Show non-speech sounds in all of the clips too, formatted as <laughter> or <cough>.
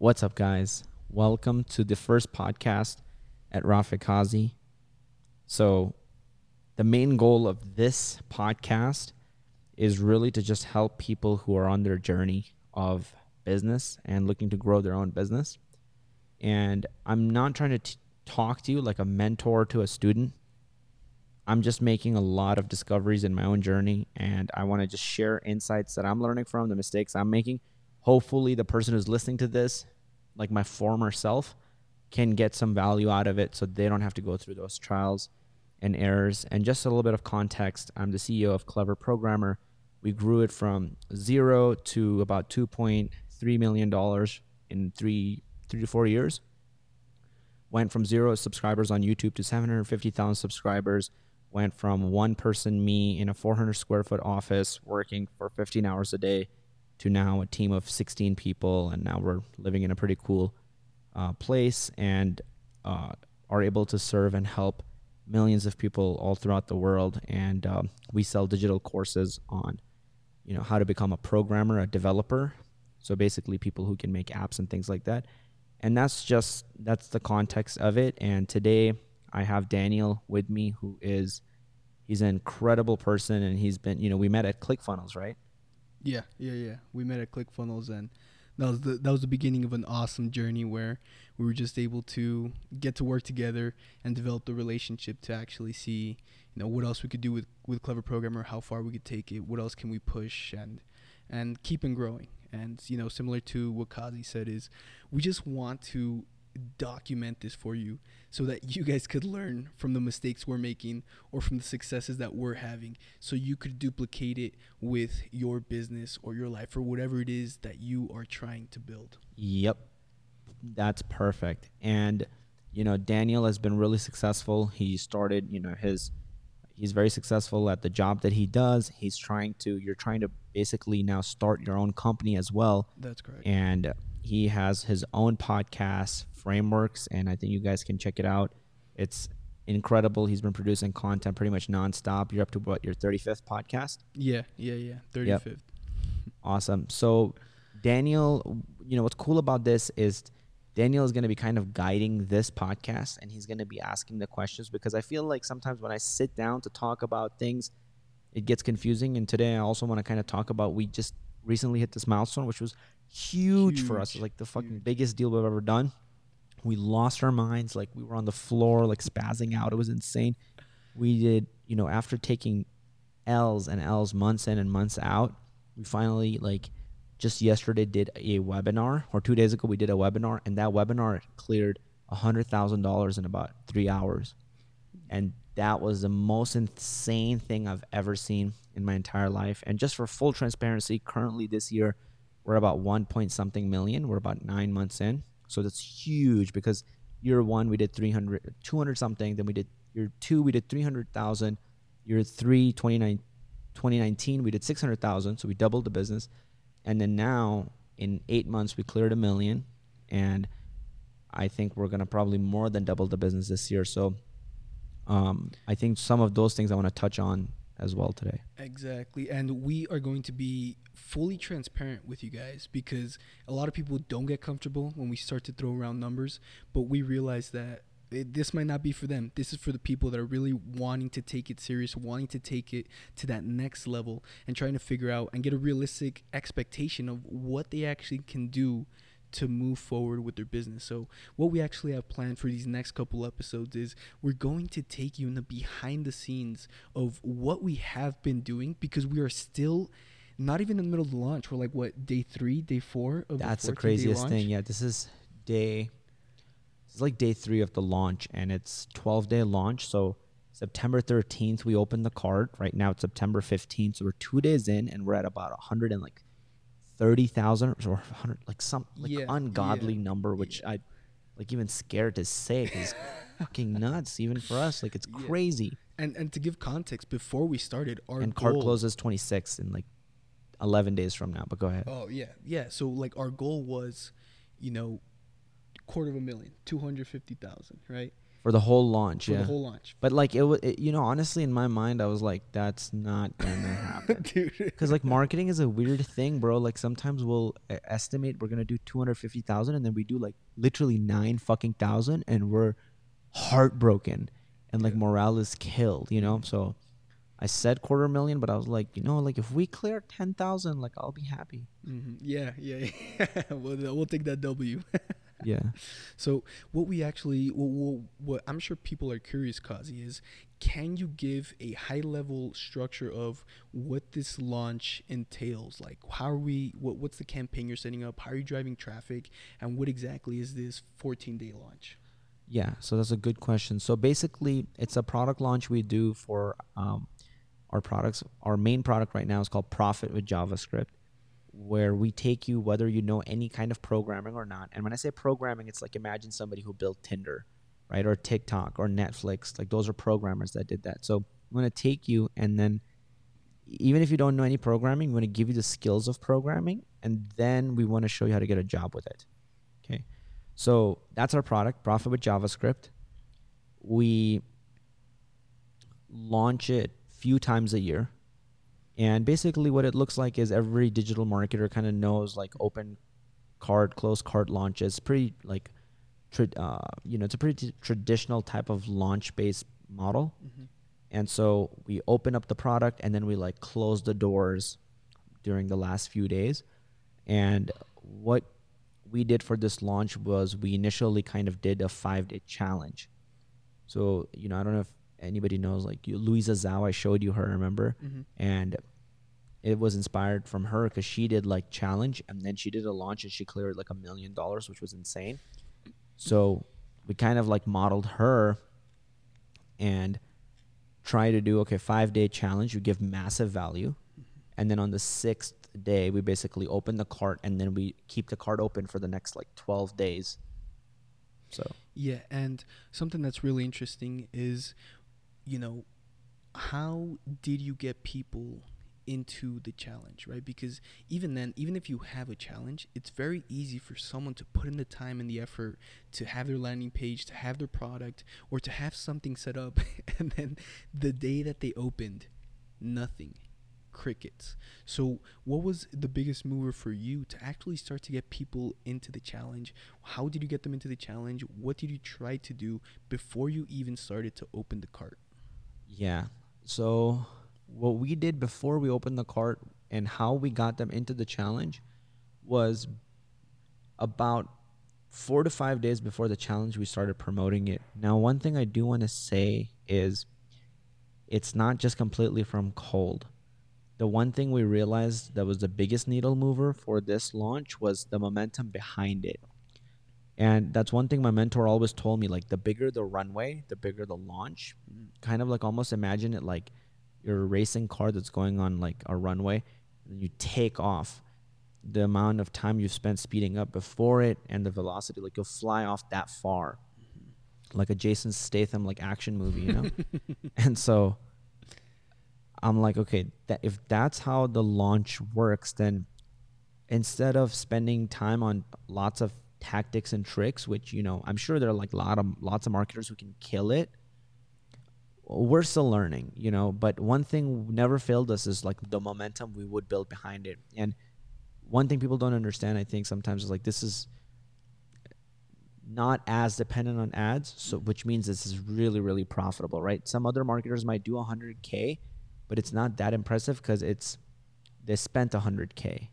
What's up, guys? Welcome to the first podcast at Rafeh Qazi. So, the main goal of this podcast is really to just help people who are on their journey of business and looking to grow their own business. And I'm not trying to t- talk to you like a mentor to a student. I'm just making a lot of discoveries in my own journey, and I want to just share insights that I'm learning from, the mistakes I'm making. Hopefully, the person who's listening to this, like my former self, can get some value out of it so they don't have to go through those trials and errors. And just a little bit of context I'm the CEO of Clever Programmer. We grew it from zero to about $2.3 million in three, three to four years. Went from zero subscribers on YouTube to 750,000 subscribers. Went from one person, me, in a 400 square foot office working for 15 hours a day to now a team of 16 people. And now we're living in a pretty cool uh, place and uh, are able to serve and help millions of people all throughout the world. And um, we sell digital courses on, you know, how to become a programmer, a developer. So basically, people who can make apps and things like that. And that's just that's the context of it. And today I have Daniel with me, who is he's an incredible person, and he's been you know we met at ClickFunnels, right? Yeah, yeah, yeah. We met at ClickFunnels, and that was the that was the beginning of an awesome journey where we were just able to get to work together and develop the relationship to actually see you know what else we could do with with clever programmer how far we could take it what else can we push and and keep on growing and you know similar to what qazi said is we just want to document this for you so that you guys could learn from the mistakes we're making or from the successes that we're having so you could duplicate it with your business or your life or whatever it is that you are trying to build. Yep. That's perfect. And you know, Daniel has been really successful. He started, you know, his he's very successful at the job that he does. He's trying to you're trying to basically now start your own company as well. That's correct. And he has his own podcast, Frameworks, and I think you guys can check it out. It's incredible. He's been producing content pretty much nonstop. You're up to what your 35th podcast? Yeah, yeah, yeah. 35th. Yep. Awesome. So, Daniel, you know what's cool about this is Daniel is going to be kind of guiding this podcast and he's going to be asking the questions because I feel like sometimes when I sit down to talk about things, it gets confusing. And today I also want to kind of talk about we just recently hit this milestone, which was huge, huge. for us. It's like the fucking huge. biggest deal we've ever done. We lost our minds. Like we were on the floor, like spazzing out. It was insane. We did, you know, after taking L's and L's months in and months out, we finally like just yesterday did a webinar or two days ago we did a webinar and that webinar cleared a hundred thousand dollars in about three hours. And that was the most insane thing I've ever seen in my entire life. And just for full transparency, currently this year we're about one point something million. We're about nine months in. So that's huge because year one, we did 300, 200 something. Then we did year two, we did 300,000. Year three, 29, 2019, we did 600,000. So we doubled the business. And then now in eight months, we cleared a million. And I think we're going to probably more than double the business this year. So um, I think some of those things I want to touch on as well today. Exactly. And we are going to be fully transparent with you guys because a lot of people don't get comfortable when we start to throw around numbers, but we realize that it, this might not be for them. This is for the people that are really wanting to take it serious, wanting to take it to that next level, and trying to figure out and get a realistic expectation of what they actually can do to move forward with their business. So, what we actually have planned for these next couple episodes is we're going to take you in the behind the scenes of what we have been doing because we are still not even in the middle of the launch. We're like what day three, day four of That's the, the craziest thing. Yeah, this is day. It's like day three of the launch, and it's twelve day launch. So September thirteenth, we opened the cart. Right now, it's September fifteenth, so we're two days in, and we're at about a hundred and like thirty thousand or hundred, like some like yeah, ungodly yeah. number, which yeah. I like even scared to say is <laughs> fucking nuts even for us. Like it's crazy. And and to give context, before we started, our and cart closes twenty six in like eleven days from now. But go ahead. Oh yeah, yeah. So like our goal was, you know, quarter of a million, two hundred fifty thousand, right? For the whole launch. for yeah, the whole launch. but like it was, you know, honestly, in my mind, I was like, that's not gonna <laughs> happen. Dude. Because like marketing is a weird thing, bro. Like sometimes we'll estimate we're gonna do two hundred fifty thousand, and then we do like literally nine fucking thousand, and we're heartbroken, and like Yeah. morale is killed. You know, so I said quarter million, but I was like, you know, like if we clear ten thousand, like I'll be happy. hmm Yeah, yeah, <laughs> yeah. we'll, we'll take that W. <laughs> Yeah. <laughs> So what we actually, what, what, what I'm sure people are curious, Qazi, is can you give a high level structure of what this launch entails? Like, how are we? What, what's the campaign you're setting up? How are you driving traffic? And what exactly is this 14 day launch? Yeah, so that's a good question. So basically, it's a product launch we do for um, our products. Our main product right now is called Profit with JavaScript, where we take you whether you know any kind of programming or not. And when I say programming, it's like imagine somebody who built Tinder, right, or TikTok or Netflix. Like those are programmers that did that. So I'm going to take you and then even if you don't know any programming, we're going to give you the skills of programming and then we want to show you how to get a job with it. Okay. So that's our product, Profit with JavaScript. We launch it few times a year. And basically what it looks like is every digital marketer kind of knows like open cart, close cart launches, pretty like tra- uh, you know, it's a pretty t- traditional type of launch based model. And so we open up the product and then we like close the doors during the last few days. And what we did for this launch was we initially kind of did a five day challenge. So, you know, I don't know if anybody knows like you, Louisa Zhou, I showed you her, remember? Mm-hmm. And it was inspired from her because she did like challenge and then she did a launch and she cleared like a million dollars, which was insane. So we kind of like modeled her and try to do okay five day challenge you give massive value and then on the sixth day we basically open the cart and then we keep the cart open for the next like 12 days so Yeah, and something that's really interesting is, you know, how did you get people into the challenge, right? Because even then, even if you have a challenge, it's very easy for someone to put in the time and the effort to have their landing page, to have their product, or to have something set up, <laughs> and then the day that they opened, nothing. Crickets. So, what was the biggest mover for you to actually start to get people into the challenge? How did you get them into the challenge? What did you try to do before you even started to open the cart? Yeah. So what we did before we opened the cart and how we got them into the challenge was about four to five days before the challenge we started promoting it. Now one thing i do want to say is it's not just completely from cold. The one thing we realized that was the biggest needle mover for this launch was the momentum behind it and that's one thing my mentor always told me like the bigger the runway the bigger the launch. Kind of like almost imagine it like you're a racing car that's going on like a runway and you take off. The amount of time you've spent speeding up before it and the velocity like you'll fly off that far. Like a jason statham like action movie you know? <laughs> And so i'm like okay that if that's how the launch works then instead of spending time on lots of tactics and tricks which you know i'm sure there are like a lot of lots of marketers who can kill it. We're still learning you know but one thing never failed us is like the momentum we would build behind it. And one thing people don't understand i think sometimes is like this is not as dependent on ads so which means this is really really profitable right? Some other marketers might do 100k but it's not that impressive because it's they spent 100k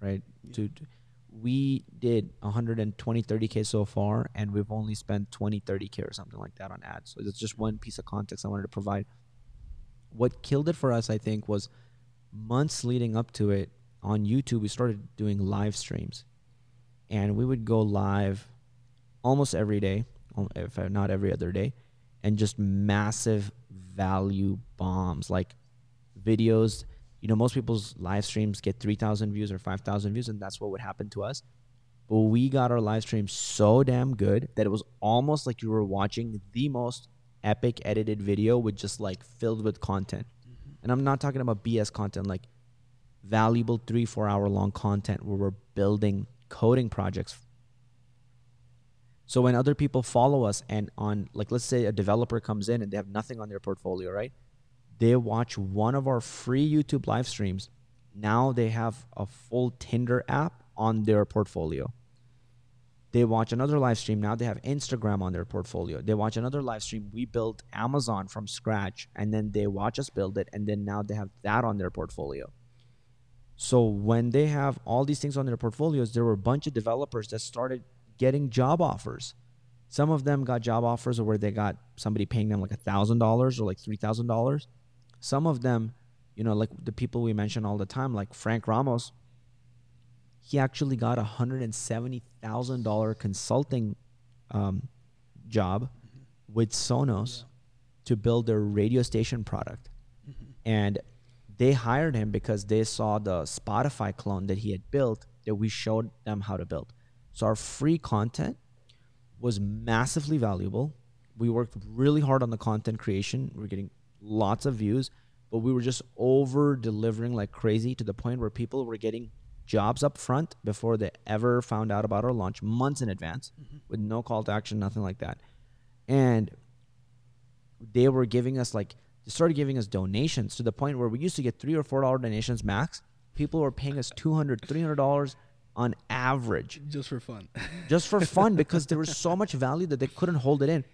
right? To, to- we did 120 30k so far and we've only spent 20 30k or something like that on ads. So it's just one piece of context i wanted to provide. What killed it for us i think was months leading up to it on youtube we started doing live streams. And we would go live almost every day if not every other day and just massive value bombs like videos you know most people's live streams get 3000 views or 5000 views and that's what would happen to us. But we got our live stream so damn good that it was almost like you were watching the most epic edited video with just like filled with content. Mm-hmm. And i'm not talking about bs content like valuable three four hour long content where we're building coding projects. So when other people follow us and on like let's say a developer comes in and they have nothing on their portfolio, right? They watch one of our free YouTube live streams. Now they have a full Tinder app on their portfolio. They watch another live stream. Now they have Instagram on their portfolio. They watch another live stream. We built Amazon from scratch and then they watch us build it and then now they have that on their portfolio. So when they have all these things on their portfolios, there were a bunch of developers that started getting job offers. Some of them got job offers where they got somebody paying them like a thousand dollars or like three thousand dollars. Some of them, you know, like the people we mention all the time, like Frank Ramos, he actually got a hundred and seventy thousand dollar consulting um, job with Sonos Yeah. to build their radio station product, and they hired him because they saw the Spotify clone that he had built that we showed them how to build. So our free content was massively valuable. We worked really hard on the content creation. We're getting lots of views, but we were just over delivering like crazy to the point where people were getting jobs up front before they ever found out about our launch months in advance mm-hmm. with no call to action, nothing like that. And they were giving us like they started giving us donations to the point where we used to get three or four dollar donations max. People were paying us 200 300 dollars on average just for fun. just for fun <laughs> because there was so much value that they couldn't hold it in.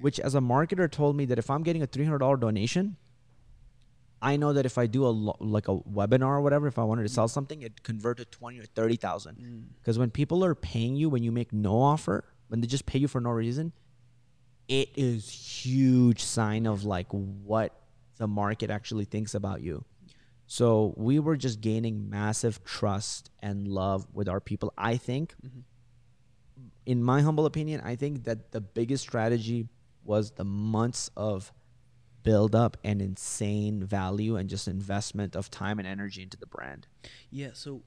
Which, as a marketer, told me that if I'm getting a three hundred dollar donation, I know that if I do a like a webinar or whatever, if I wanted to sell mm. something, it convert to twenty or thirty thousand. Mm. Because when people are paying you when you make no offer, when they just pay you for no reason, it is huge sign of like what the market actually thinks about you. So we were just gaining massive trust and love with our people. I think, mm-hmm. in my humble opinion, I think that the biggest strategy was the months of build up and insane value and just investment of time and energy into the brand. Yeah, so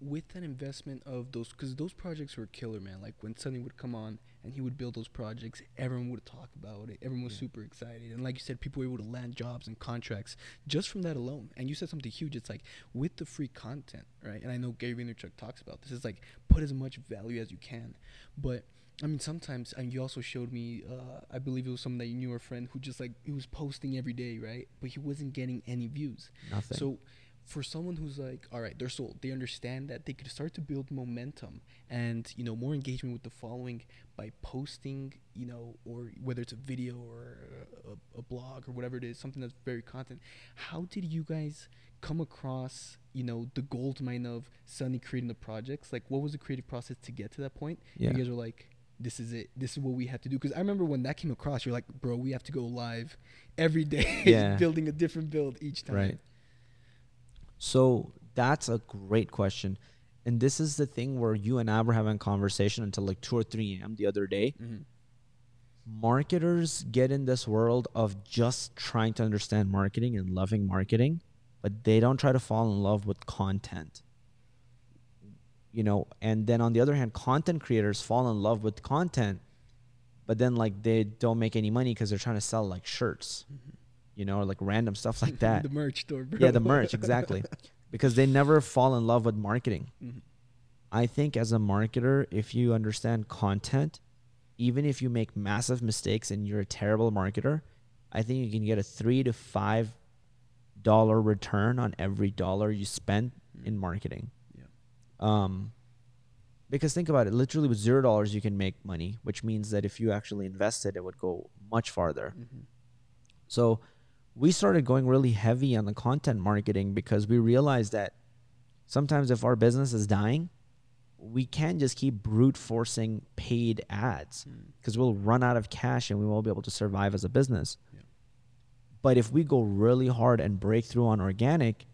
with that investment of those, because those projects were killer, man. Like when Sonny would come on and he would build those projects, everyone would talk about it. Everyone was Yeah. super excited, and like you said, people were able to land jobs and contracts just from that alone. And you said something huge. It's like with the free content, right? And I know Gary Vaynerchuk talks about this. Is like put as much value as you can, but. I mean, sometimes, and you also showed me, uh, I believe it was someone that you knew, a friend who just like, he was posting every day, right? But he wasn't getting any views. Nothing. So for someone who's like, all right, they're sold. They understand that they could start to build momentum and you know more engagement with the following by posting, you know, or whether it's a video or a, a blog or whatever it is, something that's very content. How did you guys come across, you know, the gold mine of Sonny creating the projects? Like, what was the creative process to get to that point? Yeah. You guys were like. This is it. This is what we have to do. Because I remember when that came across, you're like, bro, we have to go live every day, <laughs> Yeah. building a different build each time. Right. So that's a great question. And this is the thing where you and I were having a conversation until like 2 or 3 a.m. the other day. Mm-hmm. Marketers get in this world of just trying to understand marketing and loving marketing, but they don't try to fall in love with content. You know, and then on the other hand, content creators fall in love with content, but then like they don't make any money because they're trying to sell like shirts, you know, or like random stuff like <laughs> that. the merch store, bro. Yeah, the merch, exactly. <laughs> because they never fall in love with marketing. Mhm. I think as a marketer, if you understand content, even if you make massive mistakes and you're a terrible marketer, I think you can get a three to five dollar return on every dollar you spend in marketing. Um, because think about it, literally with zero dollars you can make money, which means that if you actually invested, it would go much farther. Mhm. So we started going really heavy on the content marketing because we realized that sometimes if our business is dying, we can't just keep brute forcing paid ads Mm. because we'll run out of cash and we won't be able to survive as a business. Yeah. But if we go really hard and break through on organic,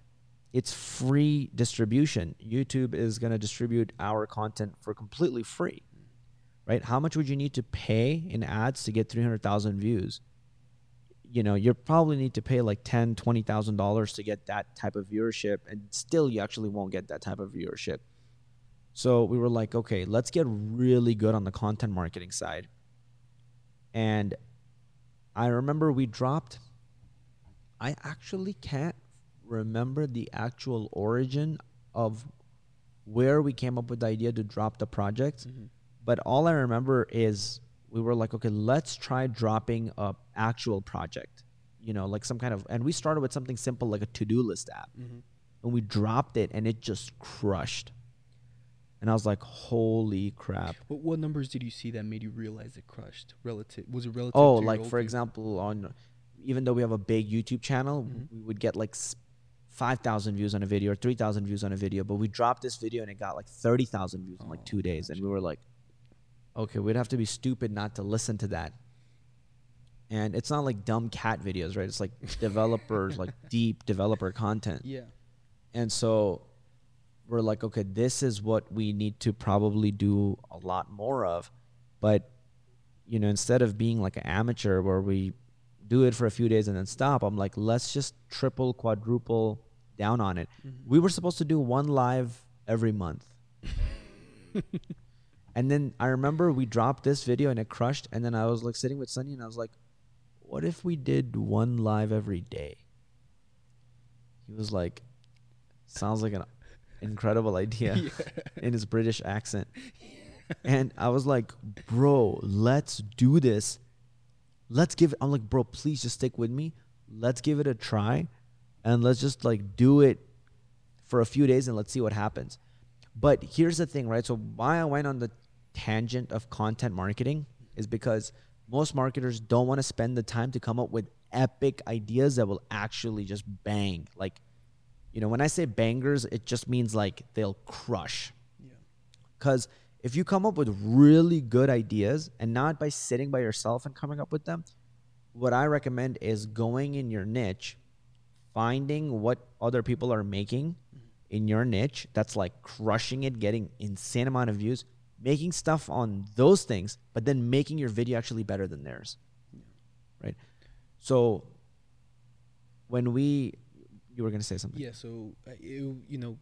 it's free distribution. YouTube is going to distribute our content for completely free. Right? How much would you need to pay in ads to get 300,000 views? You know, you probably need to pay like 10, 20,000 dollars to get that type of viewership and still you actually won't get that type of viewership. So we were like, okay, let's get really good on the content marketing side. And I remember we dropped, I actually can't remember the actual origin of where we came up with the idea to drop the project, Mhm. But all I remember is we were like, okay, let's try dropping a actual project. You know, like some kind of and we started with something simple like a to-do list app. Mm-hmm. And we dropped it and it just crushed. And I was like, holy crap. What what numbers did you see that made you realize it crushed? Relative was it relative? Oh, to like for example, on even though we have a big YouTube channel, Mhm. we would get like 5,000 views on a video or 3,000 views on a video, but we dropped this video and it got like 30,000 views in like two oh days. And we were like, okay, we'd have to be stupid not to listen to that. And it's not like dumb cat videos, right? It's like <laughs> developers, like deep developer content. Yeah. And so we're like, okay, this is what we need to probably do a lot more of. But, you know, instead of being like an amateur where we do it for a few days and then stop, I'm like, let's just triple, quadruple down on it. Mm-hmm. We were supposed to do one live every month. <laughs> and then I remember we dropped this video and it crushed. And then I was like sitting with Sonny and I was like, what if we did one live every day? He was like, sounds like an incredible idea <laughs> <laughs> in his British accent. and I was like, bro, let's do this. Let's give it. I'm like, bro, please just stick with me. Let's give it a try. And let's just like do it for a few days and let's see what happens. But here's the thing, right? So why I went on the tangent of content marketing is because most marketers don't want to spend the time to come up with epic ideas that will actually just bang. Like, you know, when I say bangers, it just means like they'll crush. Yeah. Because if you come up with really good ideas and not by sitting by yourself and coming up with them, what I recommend is going in your niche, finding what other people are making in your niche that's like crushing it, getting insane amount of views, making stuff on those things, but then making your video actually better than theirs. Right? So when we you were going to say something. Yeah, so uh, it, you know,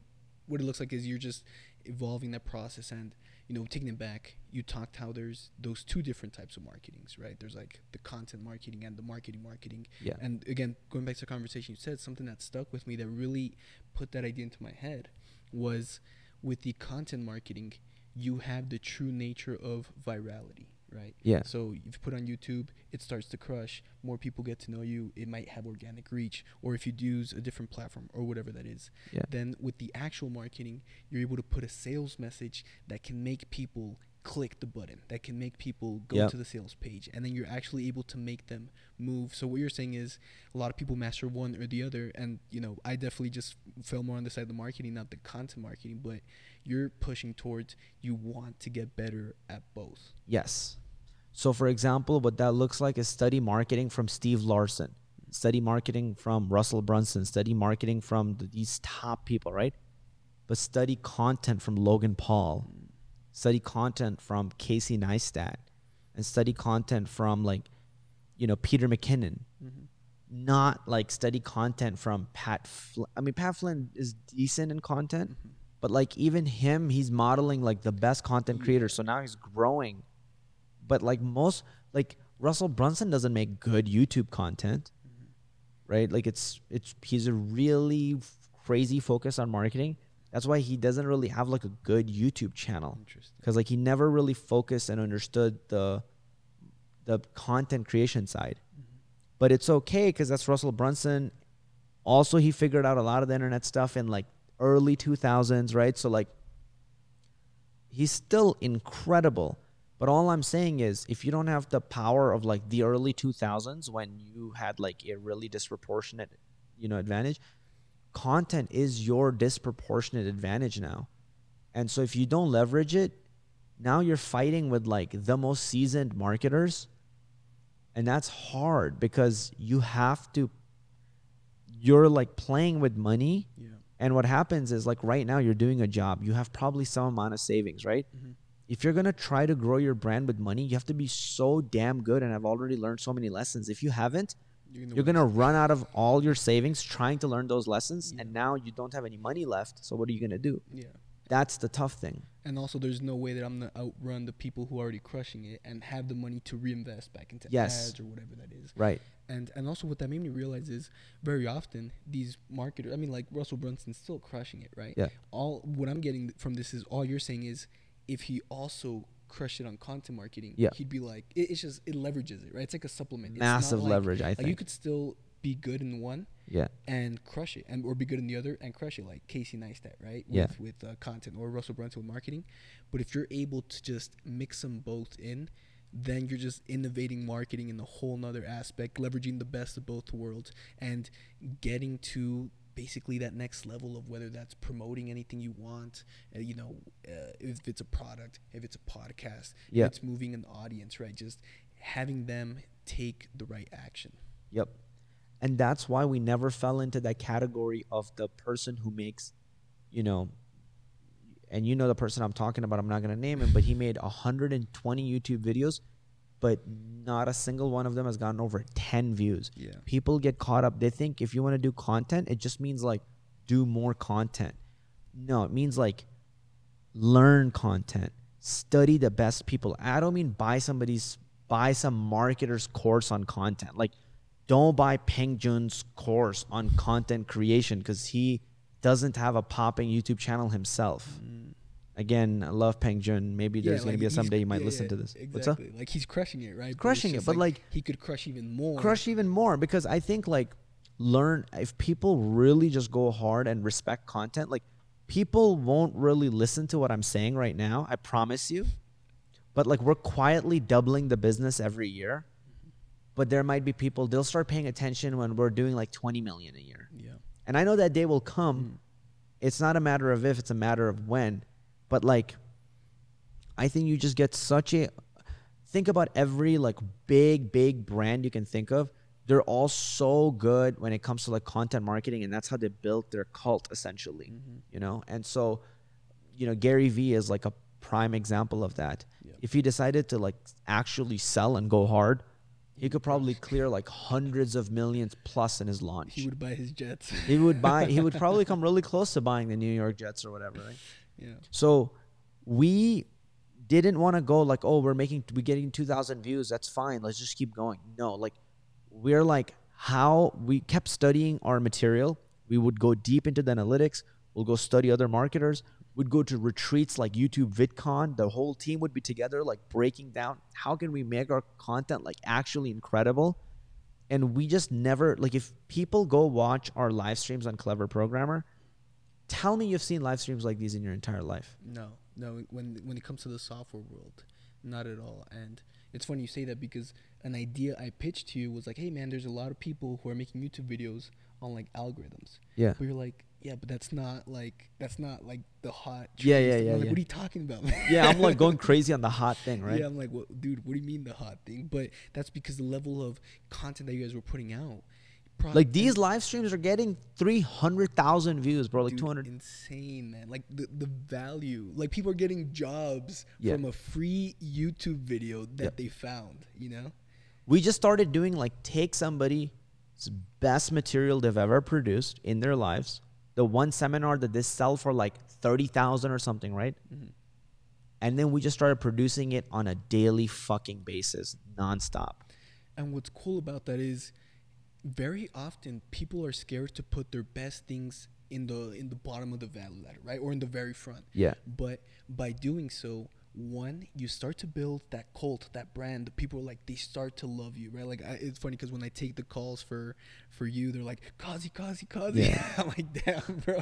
what it looks like is you're just evolving that process and you know taking it back. You talked how there's those two different types of marketings, right? There's like the content marketing and the marketing marketing. Yeah. And again, going back to the conversation, you said something that stuck with me that really put that idea into my head was with the content marketing, you have the true nature of virality, right? Yeah. So if you put on YouTube, it starts to crush. More people get to know you. It might have organic reach. Or if you use a different platform or whatever that is, Yeah. then with the actual marketing, you're able to put a sales message that can make people click the button, that can make people go Yep. to the sales page, and then you're actually able to make them move. So what you're saying is a lot of people master one or the other, and you know I definitely just fell more on the side of the marketing, not the content marketing, but you're pushing towards you want to get better at both. Yes. So, for example, what that looks like is study marketing from Steve Larsen, study marketing from Russell Brunson, study marketing from these top people, right? But study content from Logan Paul, study content from Casey Neistat, and study content from like, you know, Peter McKinnon. Mm-hmm. Not like study content from Pat. Fl- I mean, Pat Flynn is decent in content, mm-hmm. but like even him, he's modeling like the best content creator. So now he's growing but like most like Russell Brunson doesn't make good YouTube content, right? Like it's it's he's a really crazy focus on marketing. That's why he doesn't really have like a good YouTube channel Interesting. because like he never really focused and understood the the content creation side. Mm-hmm. But it's okay because that's Russell Brunson. Also, he figured out a lot of the internet stuff in like early 2000s, right? So like he's still incredible. But all I'm saying is, if you don't have the power of like the early 2000s when you had like a really disproportionate, you know, advantage, content is your disproportionate advantage now. And so if you don't leverage it, now you're fighting with like the most seasoned marketers. And that's hard because you have to, you're like playing with money. Yeah. And what happens is like right now you're doing a job. You have probably some amount of savings, right? Mhm. If you're gonna try to grow your brand with money, you have to be so damn good. And I've already learned so many lessons. If you haven't, You're gonna, you're win. gonna run out of all your savings trying to learn those lessons, and now you don't have any money left. So what are you gonna do? Yeah. That's the tough thing. And also, there's no way that I'm gonna outrun the people who are already crushing it and have the money to reinvest back into Yes. ads or whatever that is. Right. And and also, what that made me realize is very often these marketers. I mean, like Russell Brunson's still crushing it, right? Yeah. All what I'm getting from this is all you're saying is if he also crushed it on content marketing, Yeah. he'd be like, it, it's just it leverages it, right? It's like a supplement. Massive like- leverage, I Like you could still be good in one yeah. and crush it, and or be good in the other and crush it, like Casey Neistat, right? Yeah. With, with uh, content or Russell Brunson with marketing. But if you're able to just mix them both in, then you're just innovating marketing in a whole nother aspect, leveraging the best of both worlds, and getting to basically that next level of whether that's promoting anything you want, uh, you know, uh, if it's a product, if it's a podcast, Yeah. if it's moving an audience, right? Just having them take the right action. Yep. And that's why we never fell into that category of the person who makes, you know, and you know the person I'm talking about, I'm not going to name him, but he made 120 YouTube videos, but not a single one of them has gotten over 10 views. Yeah. People get caught up. They think if you want to do content, it just means like do more content. No, it means like learn content, study the best people. I don't mean buy somebody's buy some marketer's course on content. Like don't buy Peng Joon's course on content creation because he doesn't have a popping YouTube channel himself. Mm. Again, I love Peng Joon. Maybe there's gonna be a someday you might yeah, listen yeah, to this. Exactly. What's up? Like he's crushing it, right? Crushing it, but, like, he could crush even more. crush even more because I think like learn if people really just go hard and respect content, like people won't really listen to what I'm saying right now. I promise you. But like we're quietly doubling the business every year. Mm-hmm. But there might be people they'll start paying attention when we're doing like 20 million a year. Yeah. And I know that day will come. Mm. It's not a matter of if, it's a matter of when. But like I think you just get such a think about every like big big brand you can think of. They're all so good when it comes to like content marketing and that's how they built their cult essentially, mm-hmm. you know? And so you know, Gary Vee is like a prime example of that. Yeah. If he decided to like actually sell and go hard, he could probably <laughs> clear like hundreds of millions plus in his launch He would buy his jets. he would buy he would <laughs> probably come really close to buying the New York Jets or whatever, right? Yeah. So we didn't want to go like, oh, we're making we're getting 2000 views, that's fine. Let's just keep going. No, like we're like how we kept studying our material. We would go deep into the analytics. We'll go study other marketers. We'd go to retreats like YouTube VidCon. The whole team would be together, like breaking down how can we make our content like actually incredible and we just never like if people go watch our live streams on clever programmer tell me you've seen live streams like these in your entire life No, no. When when it comes to the software world, not at all. And it's funny you say that because an idea I pitched to you was like, hey man, there's a lot of people who are making YouTube videos on like algorithms. yeah But you're like, yeah, but that's not like that's not like the hot. Yeah, yeah, yeah, like, yeah. what are you talking about? <laughs> yeah i'm like going crazy on the hot thing right Yeah, I'm like, what, dude? What do you mean the hot thing? But that's because the level of content that you guys were putting out. Pro- like these live streams are getting 300000 views bro like Dude, 200 insane man. Like the, the value. Like people are getting jobs Yeah. from a free youtube video that Yep. they found you know? We just started doing like take somebody's best material they've ever produced in their lives the one seminar that they sell for like 30000 or something right? Mm-hmm. And then we just started producing it on a daily fucking basis nonstop. And what's cool about that is very often people are scared to put their best things in the in the bottom of the value ladder right? Or in the very front. Yeah. But by doing so one you start to build that cult that brand. The people are like they start to love you right? Like I, it's funny because when i take the calls for for you they're like qazi qazi qazi. Yeah. <laughs> i'm like damn bro.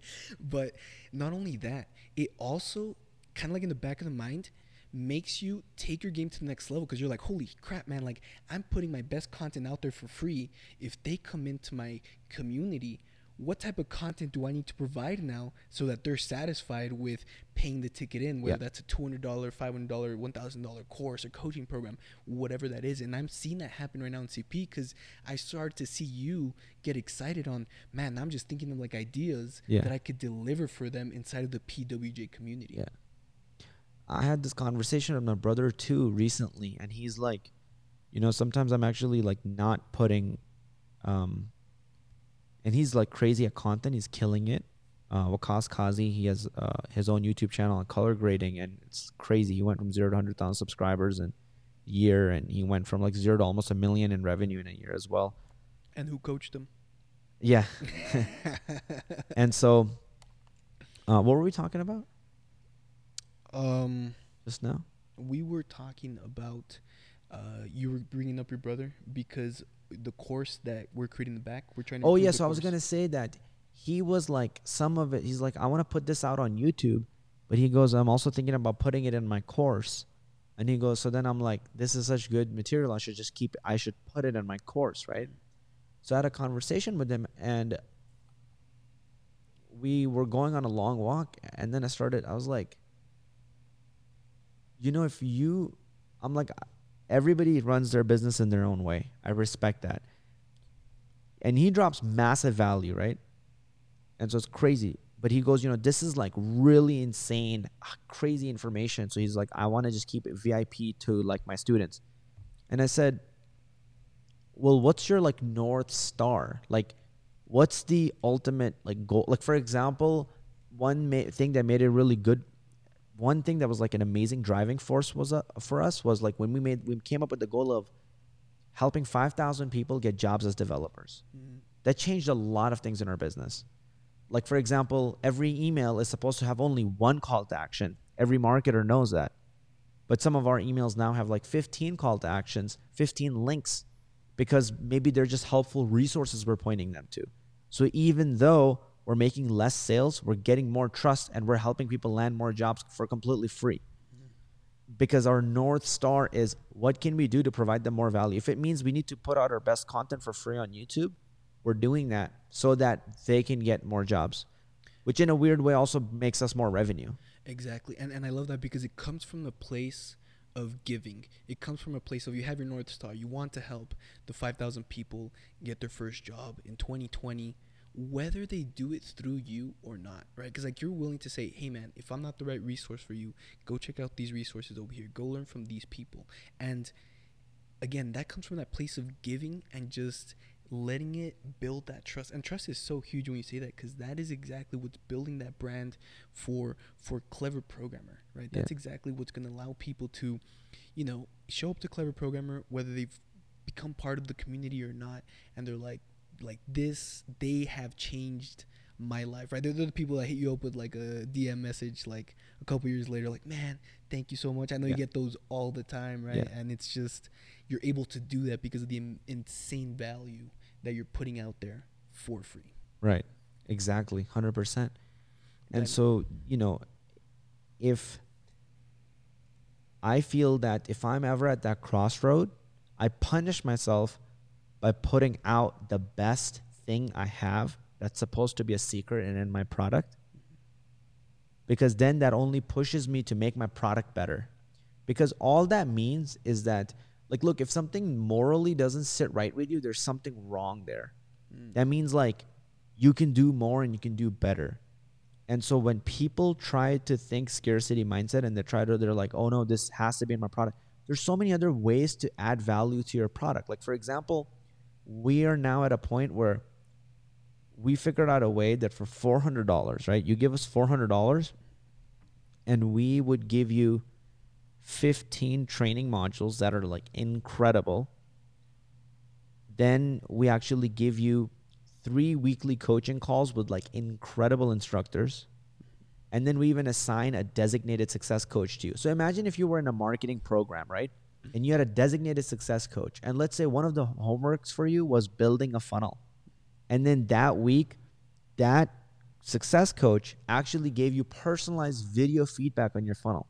<laughs> But not only that it also kind of like in the back of the mind makes you take your game to the next level because you're like holy crap man like i'm putting my best content out there for free if they come into my community what type of content do I need to provide now so that they're satisfied with paying the ticket in, whether Yeah. that's a two hundred dollar, five hundred dollar, one thousand dollar course or coaching program, whatever that is. And I'm seeing that happen right now in CP because I started to see you get excited on, man, I'm just thinking of like ideas Yeah. that I could deliver for them inside of the PWJ community. Yeah. I had this conversation with my brother too recently, and he's like, you know, sometimes I'm actually like not putting, um, and he's like crazy at content. He's killing it. Uh, Waqas Qazi, he has uh, his own YouTube channel on color grading, and it's crazy. He went from zero to hundred thousand subscribers in a year, and he went from like zero to almost a million in revenue in a year as well. And who coached them? Yeah, <laughs> and so, uh, what were we talking about um, just now? we were talking about uh, you were bringing up your brother because the course that we're creating in the back, we're trying to. Oh yeah, so I was gonna say that he was like some of it. He's like, I want to put this out on YouTube, but he goes, I'm also thinking about putting it in my course, and he goes, so then I'm like, this is such good material. I should just keep. it. I should put it in my course, right? So I had a conversation with him, and we were going on a long walk, and then I started. I was like, you know, if you, I'm like, everybody runs their business in their own way. I respect that and he drops massive value, right? And so it's crazy. But he goes, you know, this is like really insane, ah, crazy information. So he's like, I want to just keep it VIP to like my students. And I said, well, what's your like north star? Like, what's the ultimate like goal? Like, for example, one ma- thing that made it really good, one thing that was like an amazing driving force was uh, for us was like when we made we came up with the goal of helping 5,000 people get jobs as developers. Mhm. That changed a lot of things in our business. Like, for example, every email is supposed to have only one call to action. Every marketer knows that. But some of our emails now have like 15 call to actions, 15 links, because maybe they're just helpful resources we're pointing them to. So even though we're making less sales, we're getting more trust and we're helping people land more jobs for completely free because our north star is what can we do to provide them more value if it means we need to put out our best content for free on youtube we're doing that so that they can get more jobs which in a weird way also makes us more revenue Exactly. And and I love that because it comes from the place of giving. It comes from a place of you have your North Star. You want to help the 5,000 people get their first job in 2020, whether they do it through you or not, right? Because like you're willing to say, hey man, if I'm not the right resource for you, go check out these resources over here. Go learn from these people. And again, that comes from that place of giving and just letting it build that trust and trust is so huge when you say that because that is exactly what's building that brand for for clever programmer right that's Yeah. exactly what's going to allow people to you know show up to clever programmer whether they've become part of the community or not and they're like like this they have changed my life right? They're, they're the people that hit you up with like a dm message like a couple years later like man thank you so much. I know Yeah. you get those all the time right? Yeah. and it's just you're able to do that because of the im- insane value that you're putting out there for free. Right. Exactly. 100% and That- so you know if i feel that if i'm ever at that crossroad i punish myself by putting out the best thing i have that's supposed to be a secret and in my product. Because then that only pushes me to make my product better. Because all that means is that like look if something morally doesn't sit right with you there's something wrong there. Mm. That means like you can do more and you can do better. And so when people try to think scarcity mindset and they try to they're like oh no this has to be in my product. There's so many other ways to add value to your product. Like for example we are now at a point where we figured out a way that for $400 right you give us $400 and we would give you 15 training modules that are like incredible. Then we actually give you three weekly coaching calls with like incredible instructors. And then we even assign a designated success coach to you. So imagine if you were in a marketing program right and you had a designated success coach. And let's say one of the homeworks for you was building a funnel. And then that week that success coach actually gave you personalized video feedback on your funnel.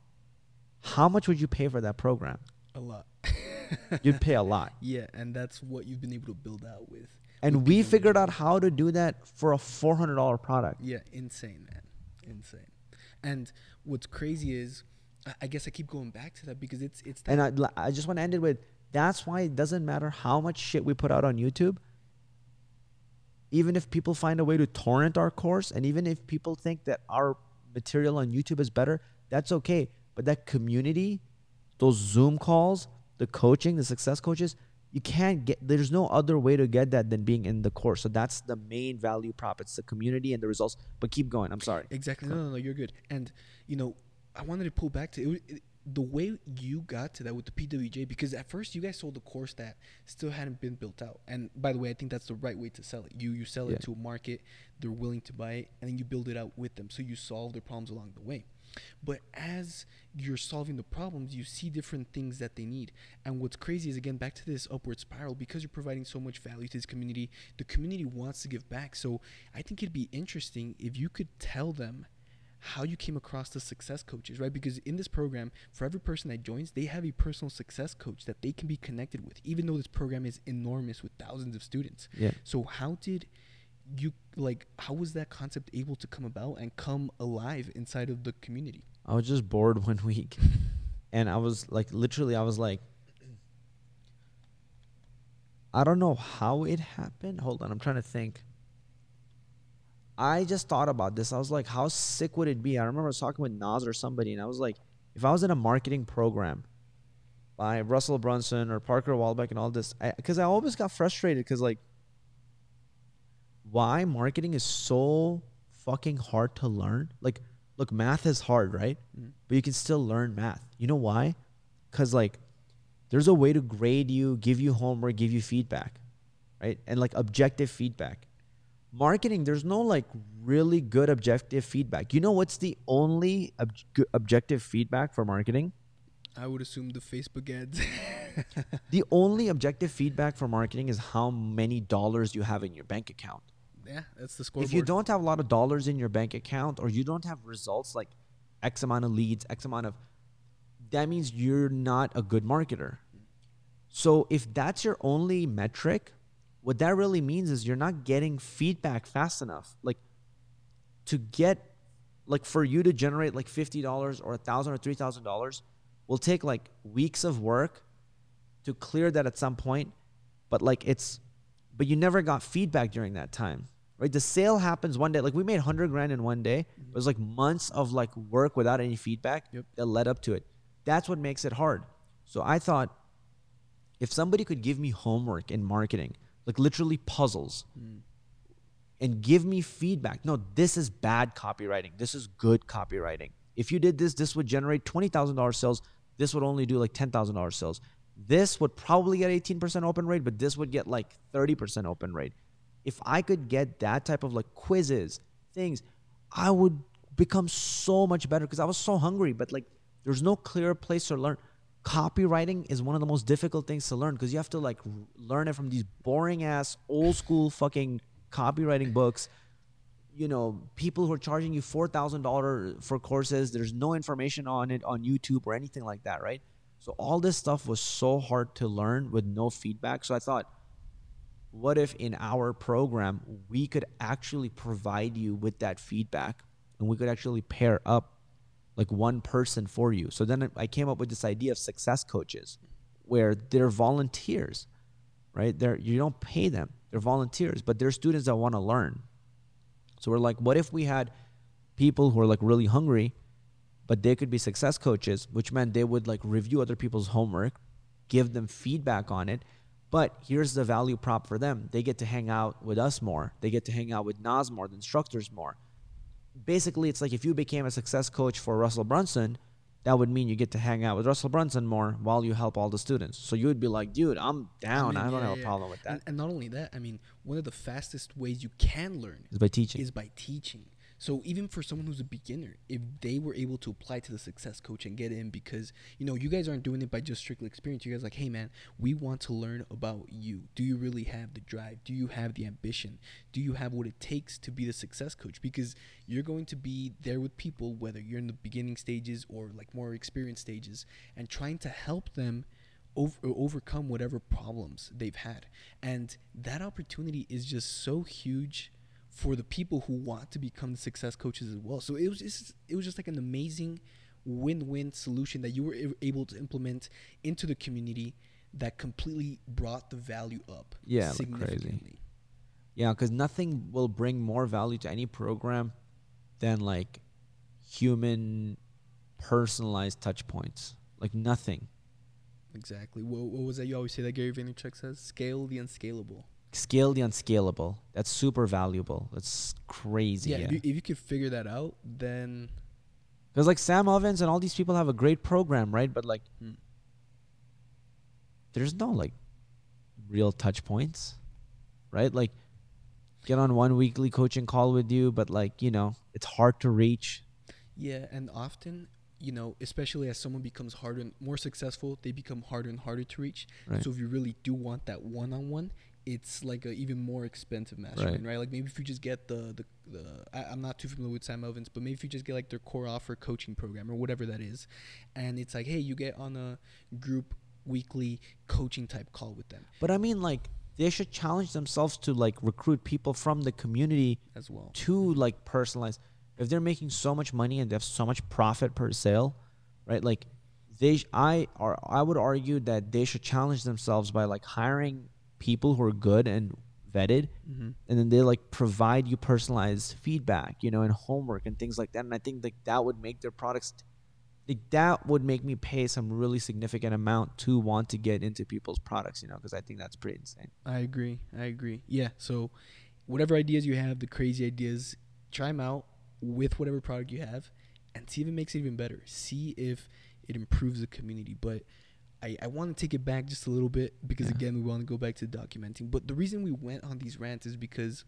How much would you pay for that program? A lot. <laughs> You'd pay a lot. <laughs> Yeah and that's what you've been able to build out with. And with we figured out how to do that for a $400 product. Yeah, insane, man, insane. And what's crazy is, I- guess I keep going back to that because it's it's that and I, I just want to end it with that's why it doesn't matter how much shit we put out on youtube. Even if people find a way to torrent our course and even if people think that our material on youtube is better that's okay. But that community those zoom calls the coaching the success coaches you can't get there's no other way to get that than being in the course. So that's the main value prop. It's the community and the results. But keep going. I'm sorry. Exactly. No, no, no, you're good. And you know, I wanted to pull back to it, it, the way you got to that with the PWJ because at first you guys sold a course that still hadn't been built out. And by the way, I think that's the right way to sell it. You you sell Yeah. it to a market, they're willing to buy it, and then you build it out with them. So you solve their problems along the way. But as you're solving the problems, you see different things that they need. And what's crazy is again back to this upward spiral because you're providing so much value to this community. The community wants to give back. So I think it'd be interesting if you could tell them how you came across the success coaches, right? Because in this program, for every person that joins, they have a personal success coach that they can be connected with, even though this program is enormous with thousands of students. Yeah. So how did you like how was that concept able to come about and come alive inside of the community? I was just bored <laughs> one week, and I was like, literally, I was like, <clears throat> I don't know how it happened. Hold on, I'm trying to think. I just thought about this. I was like, how sick would it be? I remember I was talking with Nas or somebody, and I was like, if I was in a marketing program by Russell Brunson or Parker Walbeck and all this, because I, I always got frustrated because like, why marketing is so fucking hard to learn? Like, look, math is hard, right? Mm. But you can still learn math. You know why? Because like, there's a way to grade you, give you homework, give you feedback, right? And like objective feedback marketing there's no like really good objective feedback. You know what's the only ob- objective feedback for marketing? I would assume the facebook ads. <laughs> The only objective feedback for marketing is how many dollars you have in your bank account. Yeah that's the scoreboard if you don't have a lot of dollars in your bank account or you don't have results like x amount of leads x amount of that means you're not a good marketer. So if that's your only metric what that really means is you're not getting feedback fast enough. Like to get like for you to generate like $50 or a thousand or three thousand dollars will take like weeks of work to clear that at some point. But like it's but you never got feedback during that time. Right? The sale happens one day. Like we made hundred grand in one day. Mm-hmm. It was like months of like work without any feedback yep. that led up to it. That's what makes it hard. So I thought if somebody could give me homework in marketing like literally puzzles, mm. and give me feedback. No, this is bad copywriting. This is good copywriting. If you did this, this would generate twenty thousand dollars sales. This would only do like ten thousand dollars sales. This would probably get eighteen percent open rate, but this would get like thirty percent open rate. If I could get that type of like quizzes, things, I would become so much better because I was so hungry. But like, there's no clear place to learn copywriting is one of the most difficult things to learn because you have to like learn it from these boring ass old school fucking copywriting books. You know people who are charging you $4000 for courses there's no information on it on youtube or anything like that right? So all this stuff was so hard to learn with no feedback. So i thought what if in our program we could actually provide you with that feedback and we could actually pair up like one person for you. So then I came up with this idea of success coaches where they're volunteers, right? They're you don't pay them. They're volunteers, but they're students that want to learn. So we're like, what if we had people who are like really hungry, but they could be success coaches, which meant they would like review other people's homework, give them feedback on it. But here's the value prop for them. They get to hang out with us more. They get to hang out with Nas more, the instructors more basically it's like if you became a success coach for Russell Brunson, that would mean you get to hang out with Russell Brunson more while you help all the students. So you would be like, dude, I'm down. I, mean, I don't yeah, have a problem with that. And, and, not only that, I mean, one of the fastest ways you can learn is by teaching. Is by teaching. So even for someone who's a beginner, if they were able to apply to the success coach and get in because, you know, you guys aren't doing it by just strictly experience. You guys like, hey man, we want to learn about you. Do you really have the drive? Do you have the ambition? Do you have what it takes to be the success coach? Because you're going to be there with people, whether you're in the beginning stages or like more experienced stages, and trying to help them over, overcome whatever problems they've had. And that opportunity is just so huge for the people who want to become the success coaches as well. So it was just it was just like an amazing win-win solution that you were able to implement into the community that completely brought the value up. Yeah, like crazy. Yeah, because nothing will bring more value to any program than like human personalized touch points. Like nothing. Exactly. What, what was that you always say that Gary Vaynerchuk says? Scale the unscalable scale the unscalable. That's super valuable. That's crazy. Yeah, yeah. If, you, if you could figure that out, then because like Sam Ovens and all these people have a great program, right? But like, hmm. there's no like real touch points, right? Like, get on one weekly coaching call with you, but like you know, it's hard to reach. Yeah, and often, you know, especially as someone becomes harder and more successful, they become harder and harder to reach. Right. So if you really do want that one-on-one, it's like a even more expensive mastermind, right? Like maybe if you just get the the, the I, I'm not too familiar with Sam Elvins, but maybe if you just get like their core offer coaching program or whatever that is, and it's like, hey, you get on a group weekly coaching type call with them But I mean, like, they should challenge themselves to like recruit people from the community as well. to like personalize. If they're making so much money and they have so much profit per sale, right? Like, they, sh- I, or I would argue that they should challenge themselves by like hiring people who are good and vetted, Mm-hmm. and then they like provide you personalized feedback, you know, and homework and things like that. And I think like that would make their products, like that would make me pay some really significant amount to want to get into people's products, you know, because I think that's pretty insane. I agree. I agree. Yeah. So, whatever ideas you have, the crazy ideas, try them out with whatever product you have, and see if it makes it even better. See if it improves the community. But I, I want to take it back just a little bit because Yeah. again, we want to go back to documenting. But the reason we went on these rants is because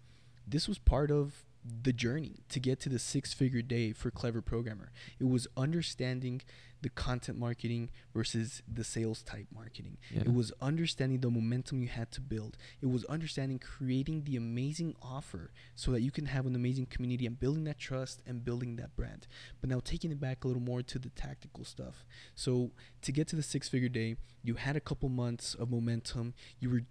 this was part of the journey to get to the six figure day for clever programmer it was understanding the content marketing versus the sales type marketing Yeah. it was understanding the momentum you had to build. It was understanding creating the amazing offer so that you can have an amazing community and building that trust and building that brand. But now taking it back a little more to the tactical stuff. So to get to the six figure day, you had a couple months of momentum. You were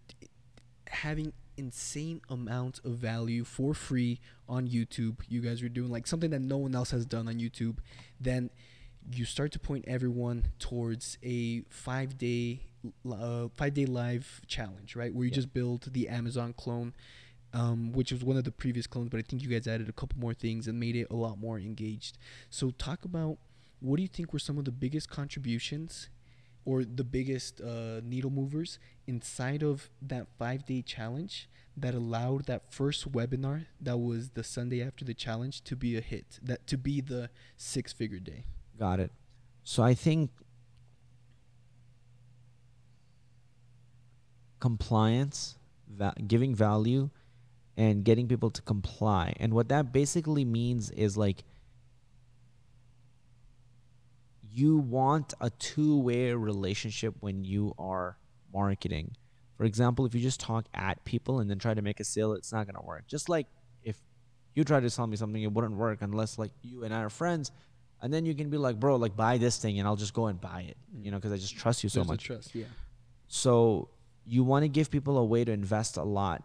having insane amounts of value for free on YouTube. You guys were doing like something that no one else has done on YouTube. Then you start to point everyone towards a five day uh, five day live challenge, right? Where you Yeah. just build the Amazon clone, um, which was one of the previous clones, but I think you guys added a couple more things and made it a lot more engaged. So talk about what do you think were some of the biggest contributions or the biggest uh, needle movers inside of that five day challenge that allowed that first webinar that was the Sunday after the challenge to be a hit, that to be the six figure day. Got it. So I think compliance, va- giving value, and getting people to comply. And what that basically means is like you want a two way relationship when you are marketing. For example, if you just talk at people and then try to make a sale, it's not going to work. Just like if you try to sell me something, it wouldn't work unless like you and I are friends. And then you can be like, bro, like buy this thing and I'll just go and buy it, you know, because I just trust you so There's much. trust, yeah. So you want to give people a way to invest a lot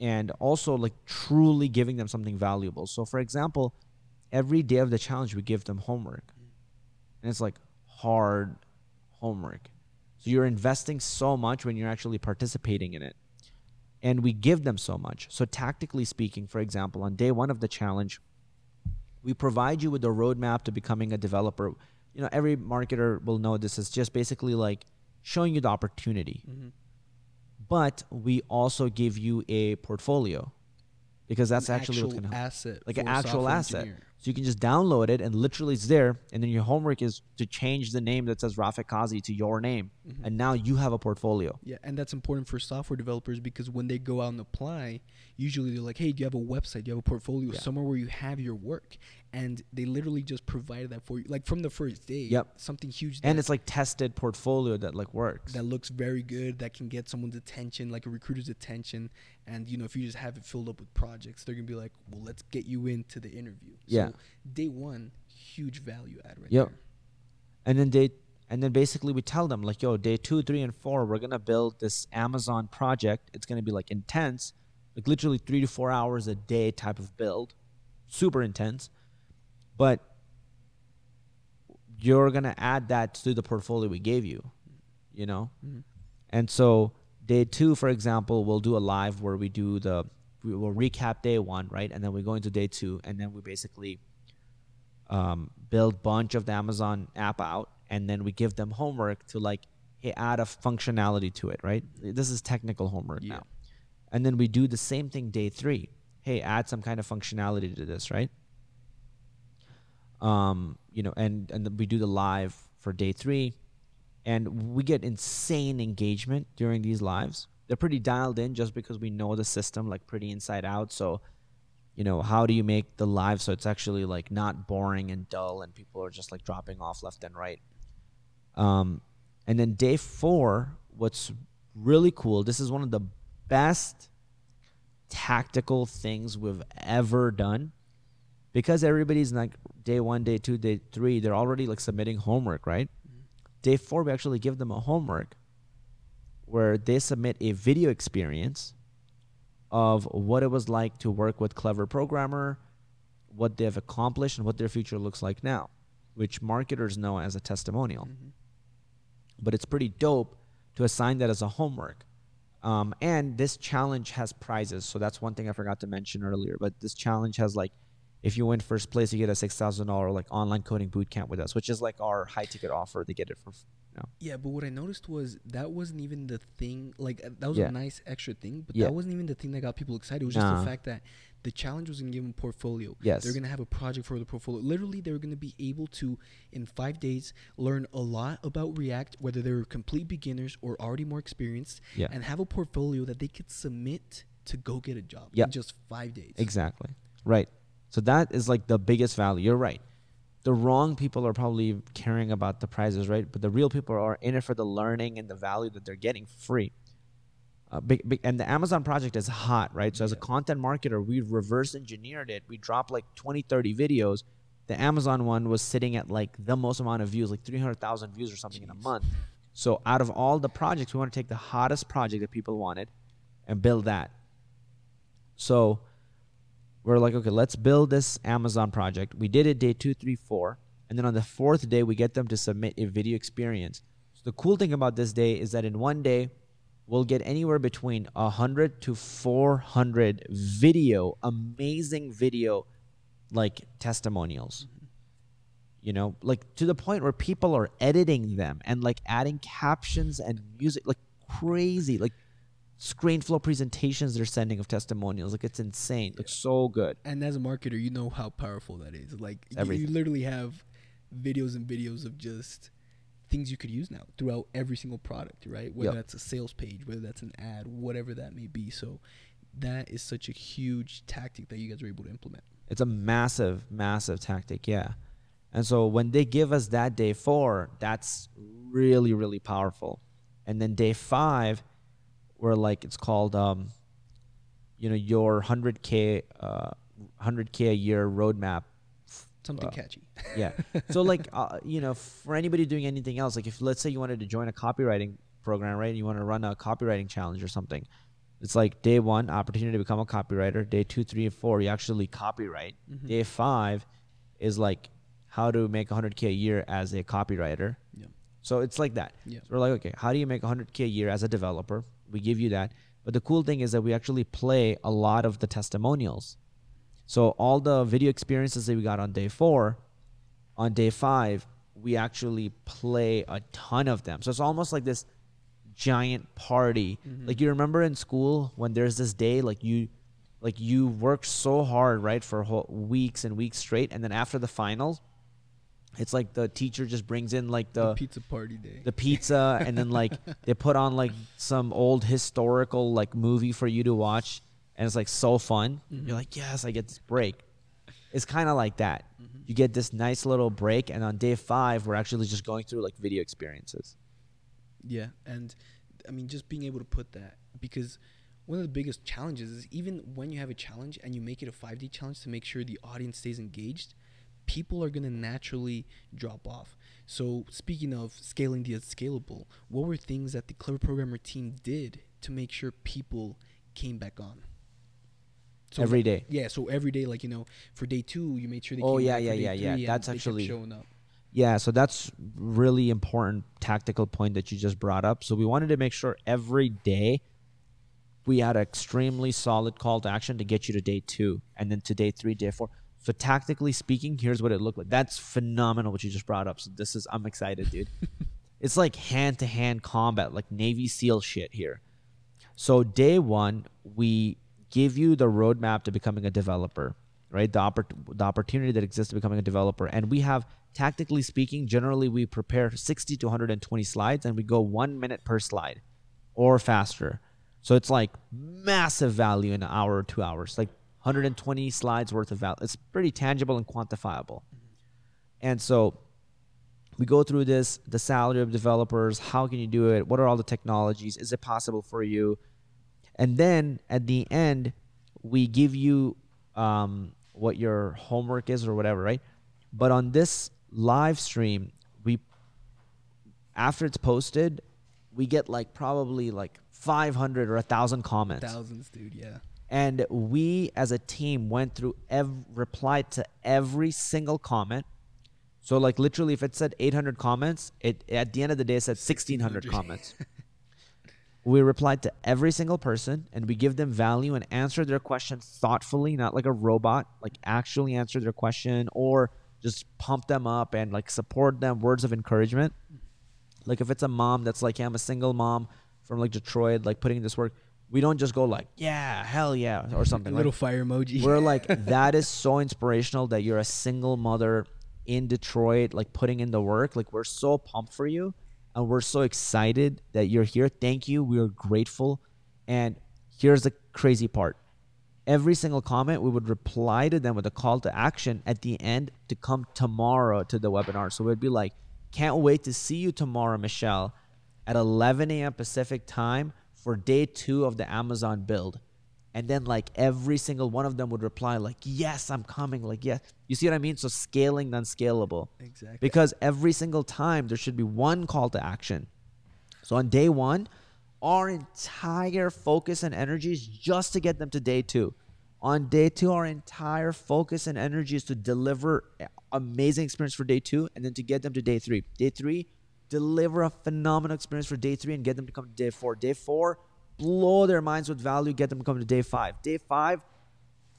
and also like truly giving them something valuable. So for example, every day of the challenge we give them homework. And it's like hard homework. So you're investing so much when you're actually participating in it. And we give them so much. So tactically speaking, for example, on day 1 of the challenge, we provide you with a roadmap to becoming a developer. You know, every marketer will know this is just basically like showing you the opportunity. Mm-hmm. But we also give you a portfolio because that's An actually what's going to help. asset, Like an actual asset. engineer. So you can just download it and literally it's there. And then your homework is to change the name that says Rafeh Qazi to your name. Mm-hmm. And now you have a portfolio. Yeah, and that's important for software developers because when they go out and apply, usually they're like, "Hey, do you have a website? Do you have a portfolio Yeah. somewhere where you have your work?" And they literally just provided that for you, like from the first day. Yep. something huge. And it's like tested portfolio that like works. that looks very good that can get someone's attention like a recruiter's attention and you know if you just have it filled up with projects they're gonna be like well let's get you into the interview Yeah. so day one huge value add right Yep. there and then they and then basically we tell them like yo day two three and four we're gonna build this amazon project it's gonna be like intense like literally three to four hours a day type of build super intense but you're gonna add that to the portfolio we gave you you know Mhm. and so day two for example we'll do a live where we do the we will recap day one right and then we go into day two and then we basically um, build bunch of the Amazon app out, and then we give them homework to like hey, add a functionality to it. Right? This is technical homework Yeah. now, and then we do the same thing day three. Hey, add some kind of functionality to this, right? Um, you know, and and we do the live for day three, and we get insane engagement during these lives. They're pretty dialed in just because we know the system like pretty inside out. So you know, how do you make the live so it's actually like not boring and dull and people are just like dropping off left and right. Um, and then day four, what's really cool, this is one of the best tactical things we've ever done because everybody's like day one, day two, day three, they're already like submitting homework, right? Day four, we actually give them a homework where they submit a video experience of what it was like to work with Clever Programmer, what they've accomplished, and what their future looks like now, which marketers know as a testimonial. Mm-hmm. But it's pretty dope to assign that as a homework. Um, and this challenge has prizes. So that's one thing I forgot to mention earlier. But this challenge has like, if you win first place, you get a six thousand dollar like online coding boot camp with us, which is like our high ticket offer. They get it for, you know. Yeah, but what I noticed was that wasn't even the thing. Like uh, that was Yeah. a nice extra thing, but Yeah. that wasn't even the thing that got people excited. It was just Nah. the fact that the challenge was gonna give them a portfolio. Yes. they're gonna have a project for the portfolio. Literally, they were gonna be able to in five days learn a lot about React, whether they were complete beginners or already more experienced, Yeah. and have a portfolio that they could submit to go get a job Yeah. in just five days. Exactly. Right. So that is like the biggest value. You're right. The wrong people are probably caring about the prizes, right? But the real people are in it for the learning and the value that they're getting free. Uh, big, big, and the Amazon project is hot, right? So as a content marketer, we reverse engineered it. We dropped like 20, 30 videos. The Amazon one was sitting at like the most amount of views, like 300,000 views or something in a month. So out of all the projects, we want to take the hottest project that people wanted and build that. So we're like, okay, let's build this Amazon project. We did it day two, three, four. And then on the fourth day, we get them to submit a video experience. So the cool thing about this day is that in one day, we'll get anywhere between 100 to 400 video, amazing video, like testimonials. Mm-hmm. You know, like to the point where people are editing them and like adding captions and music, like crazy. Like screen flow presentations they're sending of testimonials. Like it's insane. Like so good. And as a marketer, you know how powerful that is. Like It's y- you literally have videos and videos of just things you could use now throughout every single product, right? Whether Yep. that's a sales page, whether that's an ad, whatever that may be. So that is such a huge tactic that you guys are able to implement. It's a massive, massive tactic, yeah. And so when they give us that day four, that's really, really powerful. And then day five, where like it's called, um, you know, your hundred k, uh, hundred k a year roadmap. Something Wow. catchy. Yeah. <laughs> so like, uh, you know, for anybody doing anything else, like if let's say you wanted to join a copywriting program, right? And you want to run a copywriting challenge or something. It's like day one, opportunity to become a copywriter. Day two, three, and four, you actually copywrite. Mhm. Day five is like how to make 100k a year as a copywriter. Yeah. So it's like that. Yeah. So we're like, okay, how do you make 100k a year as a developer? We give you that. But the cool thing is that we actually play a lot of the testimonials. So all the video experiences that we got on day four, on day five, we actually play a ton of them. So it's almost like this giant party. Mhm. Like you remember in school when there's this day like you like you work so hard, right, for whole weeks and weeks straight and then after the finals, it's like the teacher just brings in like The the pizza party day. the pizza and then like <laughs> they put on like some old historical like movie for you to watch and it's like so fun Mhm. you're like yes i get this break it's kind of like that Mhm. you get this nice little break and on day five we're actually just going through like video experiences Yeah, and I mean, just being able to put that because one of the biggest challenges is even when you have a challenge and you make it a 5D challenge to make sure the audience stays engaged, people are going to naturally drop off. So, speaking of scaling the unscalable, what were things that the Clever Programmer team did to make sure people came back on? So every day Yeah, so every day, like, you know, for day two, you made sure they Oh, came yeah, yeah, yeah, yeah. That's actually- showing up. yeah so that's really important tactical point that you just brought up so we wanted to make sure every day we had an extremely solid call to action to get you to day two and then to day three day four so tactically speaking here's what it looked like. That's phenomenal what you just brought up. So this is i'm excited dude. <laughs> It's like hand-to-hand combat like navy seal shit here. So day one we give you the roadmap to becoming a developer right? The, oppor- the opportunity that exists to becoming a developer. And we have tactically speaking generally we prepare 60 to 120 slides and we go one minute per slide or faster. So it's like massive value in an hour or two hours. Like 120 slides worth of value. It's pretty tangible and quantifiable. And so we go through this the salary of developers, how can you do it? What are all the technologies? Is it possible for you? And then at the end, we give you um, what your homework is or whatever, right? But on this live stream, we after it's posted, we get like probably like 500 or a thousand comments. Thousands, dude. Yeah. And we as a team went through ev- replied to every single comment. So like literally if it said 800 comments, it at the end of the day it said 1600 comments. <laughs> we replied to every single person and we give them value and answer their question thoughtfully, not like a robot, like actually answer their question or just pump them up and like support them words of encouragement. Like if it's a mom that's like, yeah, I'm a single mom from like Detroit, like putting this work, we don't just go like, yeah, hell yeah, or something. A Like, little fire emoji. we're like, <laughs> that is so inspirational that you're a single mother in Detroit, like putting in the work. Like we're so pumped for you, and we're so excited that you're here. Thank you. We are grateful. And here's the crazy part: every single comment, we would reply to them with a call to action at the end to come tomorrow to the webinar. So we'd be like, can't wait to see you tomorrow, Michelle, at 11 a.m. Pacific time for day two of the Amazon build. And then like every single one of them would reply like, yes, I'm coming. Like, yes. You see what I mean? So scaling the unscalable. exactly. Because every single time there should be one call to action. So on day one, our entire focus and energy is just to get them to day two. On day two, our entire focus and energy is to deliver amazing experience for day two and then to get them to day three. Day three, deliver a phenomenal experience for day three and get them to come to day four. Day four, blow their minds with value, get them to come to day five. Day five,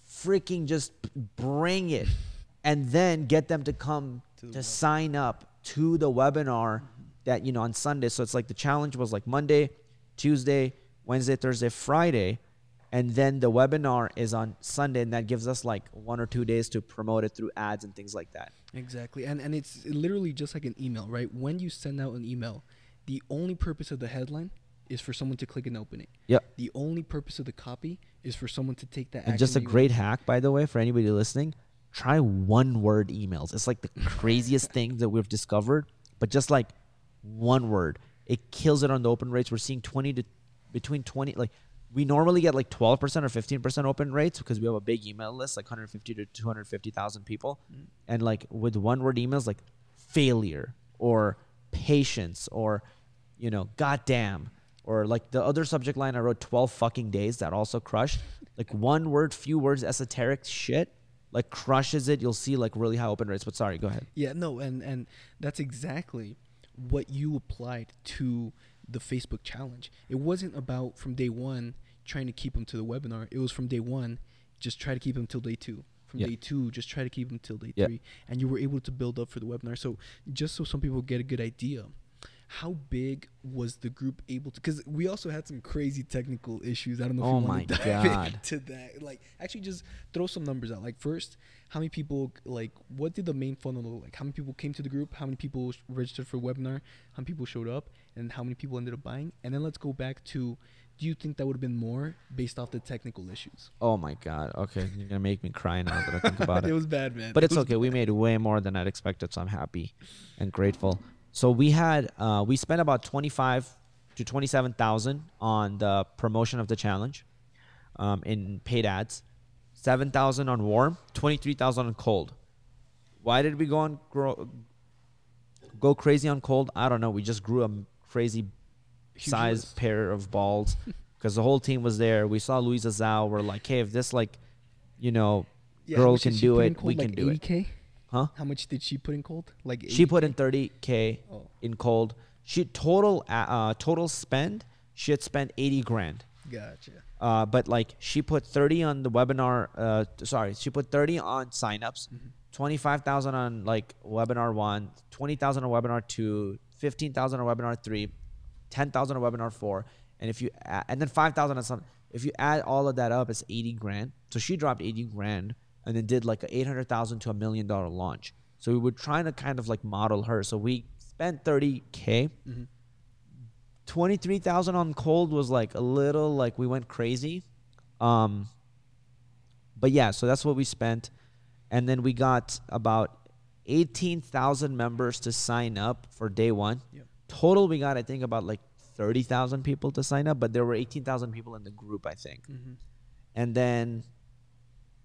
freaking just bring it and then get them to come to, sign up to the webinar that you know on Sunday. So it's like the challenge was like Monday, Tuesday, Wednesday, Thursday, Friday, and then the webinar is on Sunday, and that gives us like one or two days to promote it through ads and things like that. Exactly. And and it's literally just like an email, right? When you send out an email, the only purpose of the headline is for someone to click and open it. Yep. The only purpose of the copy is for someone to take that And just a great hack, by the way, for anybody listening, try one word emails. It's like the craziest <laughs> thing that we've discovered, but just like one word, it kills it on the open rates. We're seeing 20 to between 20, like we normally get like 12% or 15% open rates because we have a big email list, like 150 to 250,000 people. Mm. And like with one word emails, like failure or patience or, you know, goddamn. Or like the other subject line, I wrote 12 fucking days that also crushed. Like one word, few words, esoteric shit, like crushes it. You'll see like really high open rates. But sorry, go ahead. Yeah, no, and and that's exactly what you applied to the Facebook challenge. It wasn't about from day one trying to keep them to the webinar. It was from day one, just try to keep them till day two. From day two, just try to keep them till day three, and you were able to build up for the webinar. So just so some people get a good idea, how big was the group able to? Because we also had some crazy technical issues. I don't know if Oh you my want to dive God. <laughs> into that. Like, actually, just throw some numbers out. Like, first, how many people? Like, what did the main funnel look like? How many people came to the group? How many people registered for webinar? How many people showed up? And how many people ended up buying? And then let's go back to. Do you think that would have been more based off the technical issues? Oh my god. Okay, you're gonna make me cry now that I think about <laughs> it. it was bad, man. but It it's okay. We made way more than I'd expected, so I'm happy and grateful. So we had uh, we spent about twenty five to twenty seven thousand on the promotion of the challenge, um, in paid ads, seven thousand on warm, twenty three thousand on cold. Why did we go on grow, go crazy on cold? I don't know. We just grew a crazy Huge size list. pair of balls <laughs> because the whole team was there. We saw Louisa Zhou. We're like, hey, if this like, you know, Yeah, girl can do it, cold? we like can do it. 80K? Huh? How much did she put in cold? Like She 80K? put in 30k Oh. in cold. She total uh, uh, total spend. She had spent 80 grand. Gotcha. Uh, but like she put 30 on the webinar. Uh, sorry, she put 30 on signups, 25,000 on like webinar one, 20,000 on webinar two, 15,000 on webinar three, 10,000 on webinar four, and if you add, and then 5,000 on some. If you add all of that up, it's 80 grand. So she dropped 80 grand and then did like a 800,000 to a million dollar launch. So we were trying to kind of like model her. So we spent 30k. 23,000 on cold was like a little like we went crazy. Um but yeah, so that's what we spent, and then we got about eighteen thousand members to sign up for day one. Yep. Total, we got I think about like thirty thousand people to sign up, but there were eighteen thousand people in the group, I think. Mhm. And then,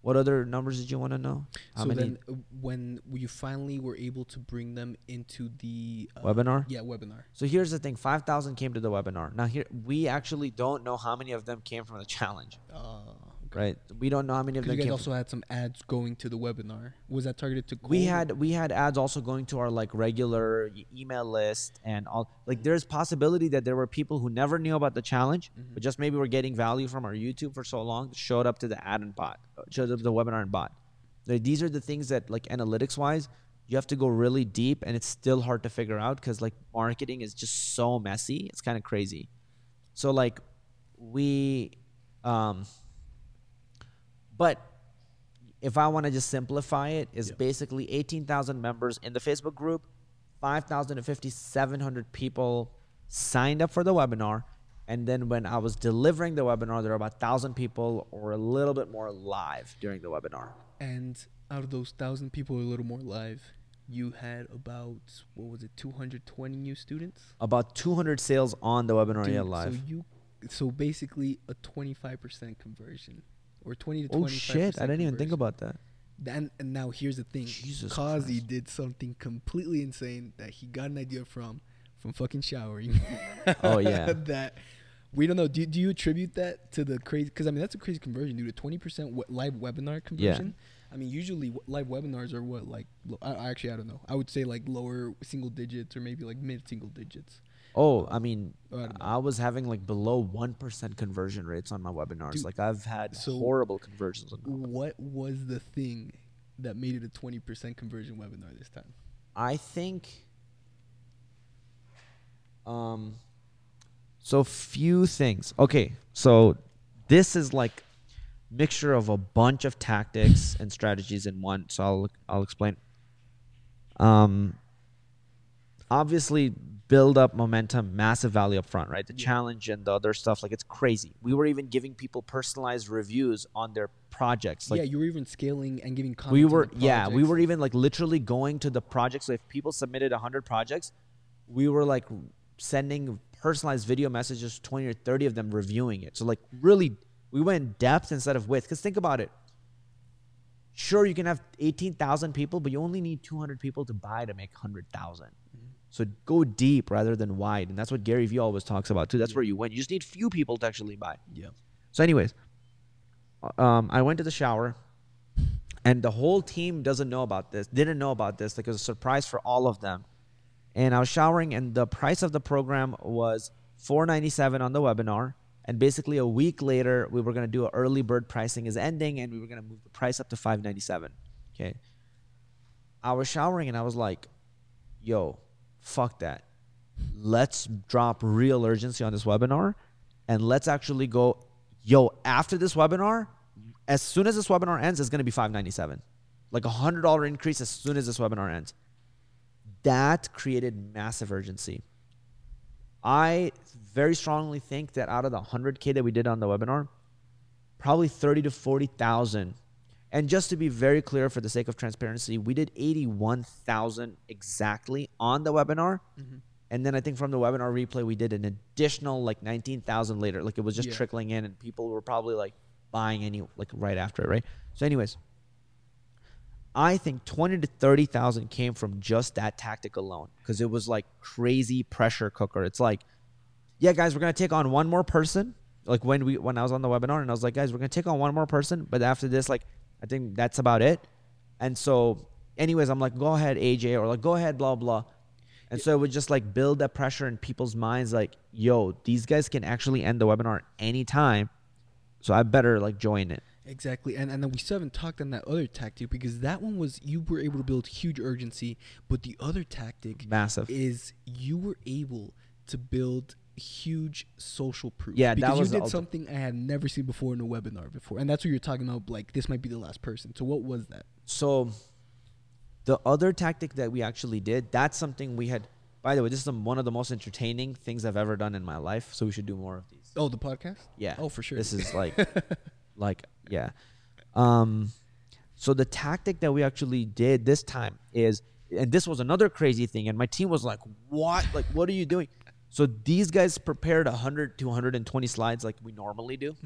what other numbers did you want to know? How so many then, uh, when you finally were able to bring them into the uh, webinar? yeah webinar, So here's the thing: five thousand came to the webinar. Now here we actually don't know how many of them came from the challenge, uh, right? We don't know how many of them you guys also had some ads going to the webinar. Was that targeted to? we cold or- had we had ads also going to our like regular email list and all like there's possibility that there were people who never knew about the challenge Mm-hmm. but just maybe were getting value from our youtube for so long showed up to the ad and bot uh, showed up to the webinar and bot like, these are the things that like analytics wise you have to go really deep and it's still hard to figure out because like marketing is just so messy it's kind of crazy so like we um but if I want to just simplify it, is basically 18,000 members in the Facebook group, 5,000 to 5,700 people signed up for the webinar. And then when I was delivering the webinar, there were about 1,000 people or a little bit more live during the webinar. And out of those thousand people, a little more live, you had about what was it, 220 new students? About 200 sales on the webinar, yeah, live. So you, so basically a 25% conversion, or 20 to 25 oh shit, I didn't even think about that. And, and now here's the thing. Jesus Qazi Christ. did something completely insane that he got an idea from, from fucking showering. <laughs> Oh, yeah. <laughs> that we don't know. Do, do you attribute that to the crazy? Because I mean that's a crazy conversion, dude. A 20% we- live webinar conversion. Yeah. I mean, usually live webinars are what like I, I actually I don't know. I would say like lower single digits or maybe like mid single digits. Oh, I mean, I. Was having like below 1% conversion rates on my webinars. Dude, like I've had so- horrible conversions on my What was the thing that made it a 20% conversion webinar this time? I think um so few things. Okay, so this is like mixture of a bunch of tactics and strategies in one. So I'll I'll explain. Um obviously build up momentum, massive value up front, right? The Yeah. challenge and the other stuff like it's crazy. We were even giving people personalized reviews on their projects. Like yeah, you were even scaling and giving comments. we were yeah we were even like literally going to the project so if people submitted 100 projects we were like sending personalized video messages 20 or 30 of them reviewing it so like really we went depth instead of width because think about it sure you can have 18000 people but you only need 200 people to buy to make 100000 so go deep rather than wide and that's what gary vee always talks about too that's Yeah. where you win you just need few people to actually buy Yeah. so, anyways, um, I went to the shower, and the whole team doesn't know about this. Didn't know about this. Like it was a surprise for all of them. And I was showering, and the price of the program was four ninety seven on the webinar. And basically, a week later, we were gonna do a early bird pricing is ending, and we were gonna move the price up to five ninety seven. Okay. I was showering, and I was like, "Yo, fuck that. Let's drop real urgency on this webinar, and let's actually go." Yo, after this webinar, as soon as this webinar ends, it's gonna be five ninety seven, like a hundred dollar increase as soon as this webinar ends. That created massive urgency. I very strongly think that out of the 100K that we did on the webinar, probably 30 to 40,000. And just to be very clear for the sake of transparency, we did 81,000 exactly on the webinar. Mhm. And then I think from the webinar replay, we did an additional like 19,000 later. Like it was just Yeah. trickling in and people were probably like buying any like right after it, right? So, anyways, I think 20 to 30,000 came from just that tactic alone because it was like crazy pressure cooker. It's like, yeah, guys, we're going to take on one more person. Like when we when I was on the webinar and I was like, guys, we're going to take on one more person, but after this like I think that's about it. And so anyways, I'm like, go ahead AJ or like go ahead blah blah. And so it would just like build that pressure in people's minds like, yo, these guys can actually end the webinar anytime. So I better like join it. Exactly, and and then we still haven't talked on that other tactic because that one was you were able to build huge urgency, but the other tactic Massive. is you were able to build huge social proof. Yeah, that because was you did something I had never seen before in a webinar before, and that's what you're talking about. Like this might be the last person. So what was that? So the other tactic that we actually did, that's something we had by the way, this is one of the most entertaining things I've ever done in my life. So we should do more of these. Oh, the podcast. Yeah. Oh, for sure. This is like <laughs> like yeah. Um, so the tactic that we actually did this time is, and this was another crazy thing, and my team was like, "What? Like, what are you doing?" So these guys prepared 100 to 120 slides like we normally do.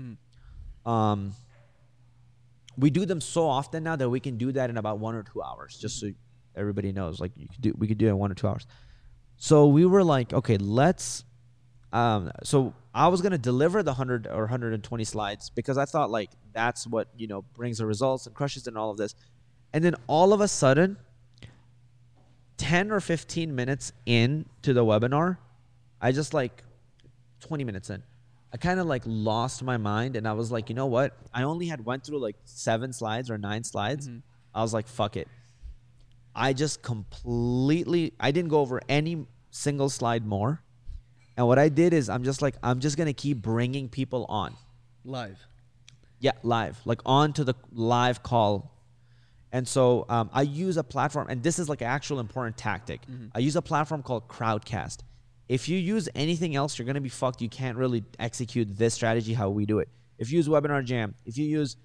Um, we do them so often now that we can do that in about one or two hours, just so everybody knows. Like you could do, we could do it in one or two hours. So we were like, okay, let's. Um, so I was gonna deliver the hundred or 120 slides because I thought like that's what you know brings the results and crushes and all of this, and then all of a sudden, 10 or 15 minutes into the webinar, I just like 20 minutes in. I kind of like lost my mind and I was like, you know what? I only had went through like seven slides or nine slides. I was like, fuck it. I just completely I didn't go over any single slide more. And what I did is I'm just like I'm just going to keep bringing people on. Live. Yeah, live, like on to the live call. And so um, I use a platform, and this is like an actual important tactic. I use a platform called Crowdcast. If you use anything else, you're gonna be fucked. You can't really execute this strategy how we do it. If you use Webinar Jam, if you use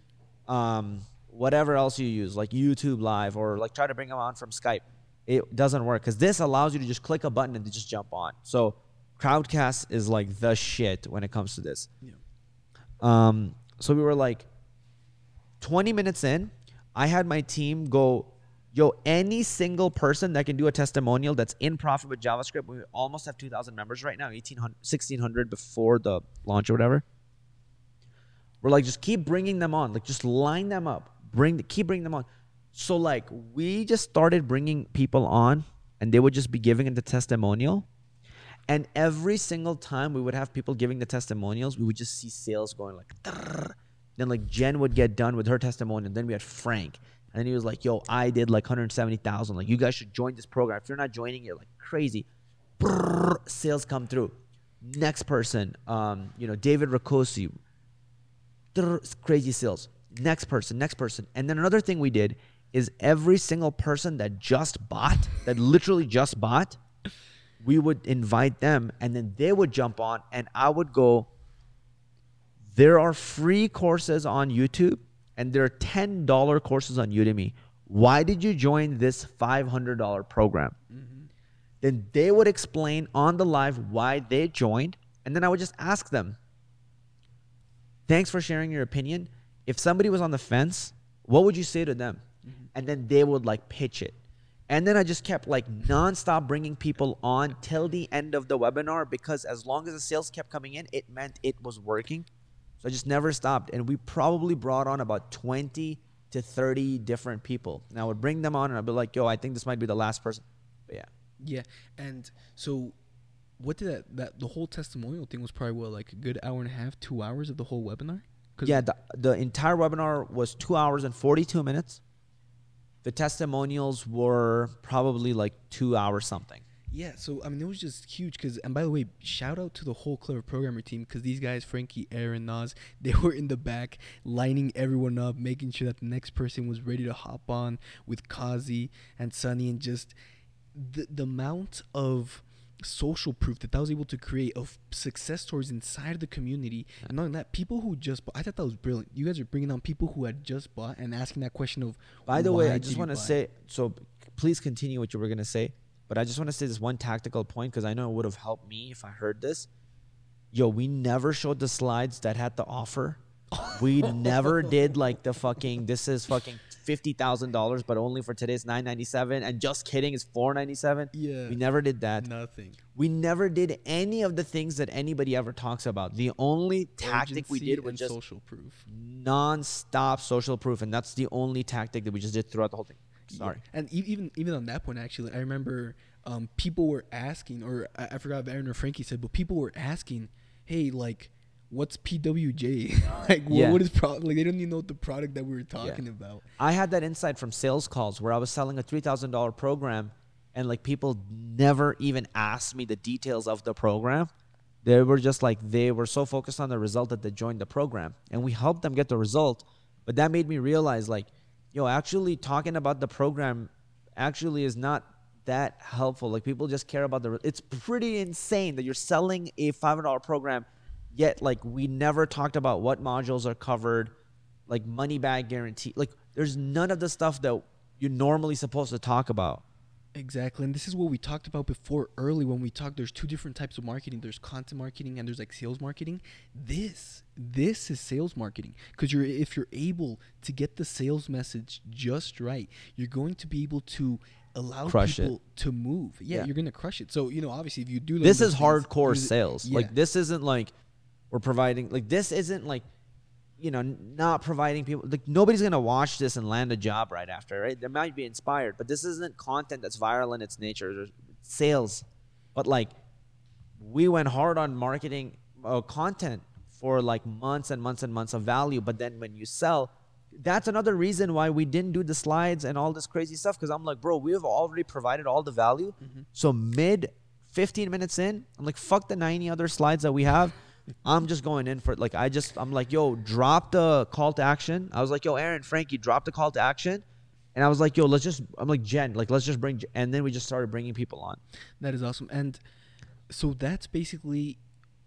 um, whatever else you use, like YouTube Live, or like try to bring them on from Skype, it doesn't work because this allows you to just click a button and to just jump on. So Crowdcast is like the shit when it comes to this. Yeah. Um, so we were like 20 minutes in, I had my team go, yo, any single person that can do a testimonial that's in profit with JavaScript, we almost have 2,000 members right now, 1,800, 1,600 before the launch or whatever. We're like, just keep bringing them on, like just line them up, bring, keep bringing them on. So like we just started bringing people on, and they would just be giving the testimonial. And every single time we would have people giving the testimonials, we would just see sales going like. "Trrr." Then like Jen would get done with her testimonial. Then we had Frank, and then he was like, "Yo, I did like 170,000. Like you guys should join this program. If you're not joining, you're like crazy." Brrr, sales come through. Next person, um, you know, David Rakosi. Crazy sales. Next person, next person, and then another thing we did is every single person that just bought, that literally just bought, we would invite them and then they would jump on and I would go there are free courses on YouTube and there are $10 courses on Udemy. Why did you join this $500 program? Mm-hmm. Then they would explain on the live why they joined and then I would just ask them, "Thanks for sharing your opinion. If somebody was on the fence, what would you say to them?" Mm-hmm. And then they would like pitch it. And then I just kept like nonstop bringing people on till the end of the webinar because as long as the sales kept coming in, it meant it was working. So I just never stopped. And we probably brought on about 20 to 30 different people. And I would bring them on and I'd be like, yo, I think this might be the last person. But yeah. Yeah, and so what did that that the whole testimonial thing was probably what like a good hour and a half, two hours of the whole webinar. 'Cause- Yeah, the, the entire webinar was two hours and 42 minutes. The testimonials were probably like two hours something. Yeah, so I mean, it was just huge. Cause, and by the way, shout out to the whole clever programmer team because these guys, Frankie, Aaron, Nas, <laughs> they were in the back lining everyone up, making sure that the next person was ready to hop on with Qazi and Sonny, and just the the amount of social proof that I was able to create of success stories inside the community. And not only that, people who just bought, I thought that was brilliant. You guys are bringing on people who had just bought and asking that question of. By the way, I just want to say so please continue what you were going to say, but I just want to say this one tactical point because I know it would have helped me if I heard this. Yo, we never showed the slides that had the offer. We <laughs> never did like the fucking this is fucking fifty thousand dollars, but only for today's nine ninety seven. And just kidding, it's four ninety seven. Yeah. we never did that. nothing. We never did any of the things that anybody ever talks about. The only tactic we did was just social proof. non-stop social proof, and that's the only tactic that we just did throughout the whole thing. Sorry. Yeah. And e- even even on that point, actually, I remember um, people were asking, or I, I forgot if Aaron or Frankie said, but people were asking, "Hey, like, what's PWJ? <laughs> like, what, what is pro? Like, they don't even know the product that we were talking about." I had that insight from sales calls where I was selling a three thousand dollar program, and like people never even asked me the details of the program. They were just like they were so focused on the result that they joined the program, and we helped them get the result. But that made me realize, like, yo, actually talking about the program actually is not that helpful. Like people just care about the. It's pretty insane that you're selling a five hundred dollar program, yet like we never talked about what modules are covered like money back guarantee. Like there's none of the stuff that you're normally supposed to talk about. Exactly. And this is what we talked about before early when we talked there's two different types of marketing. There's content marketing and there's like sales marketing. This this is sales marketing because you're if you're able to get the sales message just right, you're going to be able to allow Crush it. people to move. Yeah, Yeah. you're going to crush it. So, you know, obviously if you do This is hardcore sales. yeah. Like this isn't like we're providing like this isn't like you know not providing people like nobody's gonna watch this and land a job right after right? They might be inspired but this isn't content that's viral in its nature There's sales. But like we went hard on marketing uh, content for like months and months and months of value but then when you sell that's another reason why we didn't do the slides and all this crazy stuff because i'm like bro we have already provided all the value. So mid 15 minutes in i'm like fuck the 90 other slides that we have i'm just going in for it like i just i'm like yo drop the call to action i was like yo aaron frankie drop the call to action and i was like yo let's just i'm like jen like let's just bring and then we just started bringing people on That is awesome. And so that's basically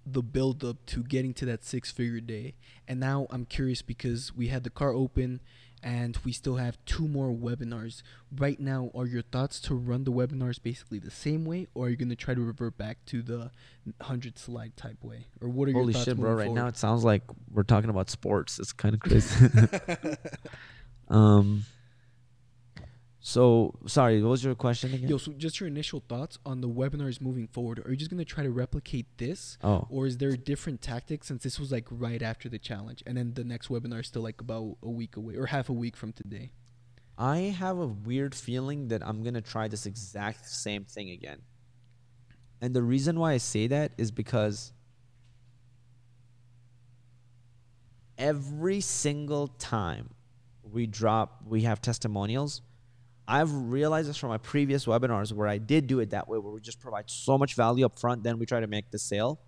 the build up to getting to that six figure day. And now I'm curious because we had the car open and we still have two more webinars. Right now, are your thoughts to run the webinars basically the same way or are you going to try to revert back to the 100 slide type way? Or what are your holy thoughts shit bro right now it sounds like we're talking about sports it's kind of <laughs> crazy <laughs> um so sorry what was your question again Yo, so just your initial thoughts on the webinars moving forward. Are you just going to try to replicate this? oh Or is there different tactics since this was like right after the challenge and then the next webinar is still like about a week away or half a week from today? I have a weird feeling that I'm gonna try this exact same thing again. And the reason why I say that is because every single time we drop, we have testimonials. I've realized this from my previous webinars where I did do it that way, where we just provide so much value up front, then we try to make the sale.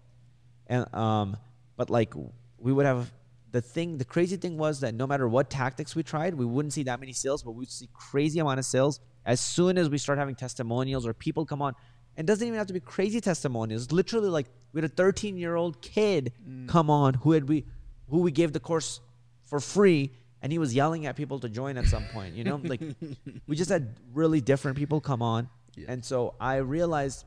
And um, but like we would have the thing. The crazy thing was that no matter what tactics we tried, we wouldn't see that many sales, but we'd see crazy amount of sales as soon as we start having testimonials or people come on. And it doesn't even have to be crazy testimonials. Literally, like we had a 13 year old kid come on who had we who we gave the course for free and he was yelling at people to join at some point you know like we just had really different people come on Yeah. and so i realized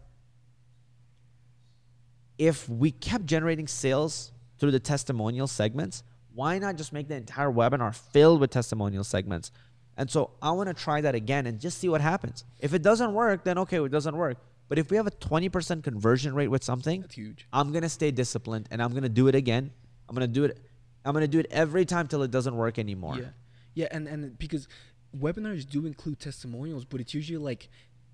if we kept generating sales through the testimonial segments why not just make the entire webinar filled with testimonial segments and so i want to try that again and just see what happens if it doesn't work then okay it doesn't work but if we have a 20% conversion rate with something That's huge. I'm gonna stay disciplined and I'm gonna do it again. I'm gonna do it. I'm gonna do it every time till it doesn't work anymore. Yeah. Yeah, and and because webinars do include testimonials, but it's usually like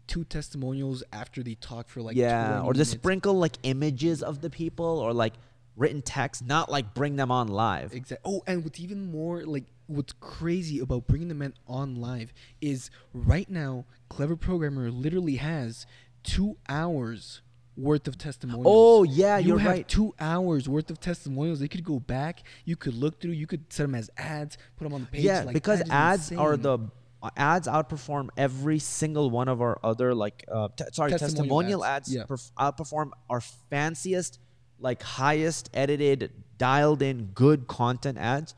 two testimonials after they talk for like yeah, or minutes. sprinkle like images of the people or like written text, not like bring them on live. Exactly. Oh, and what's even more like what's crazy about bringing them in on live is right now, Clever Programmer literally has two hours worth of testimonials. Oh yeah, you you're have right. two hours worth of testimonials. They could go back. You could look through. You could set them as ads. Put them on the page. yeah, like, because ads are the uh, ads outperform every single one of our other like uh, te- sorry Testimonial testimonial, ads, ads, yeah. perf- outperform our fanciest like highest edited dialed in good content ads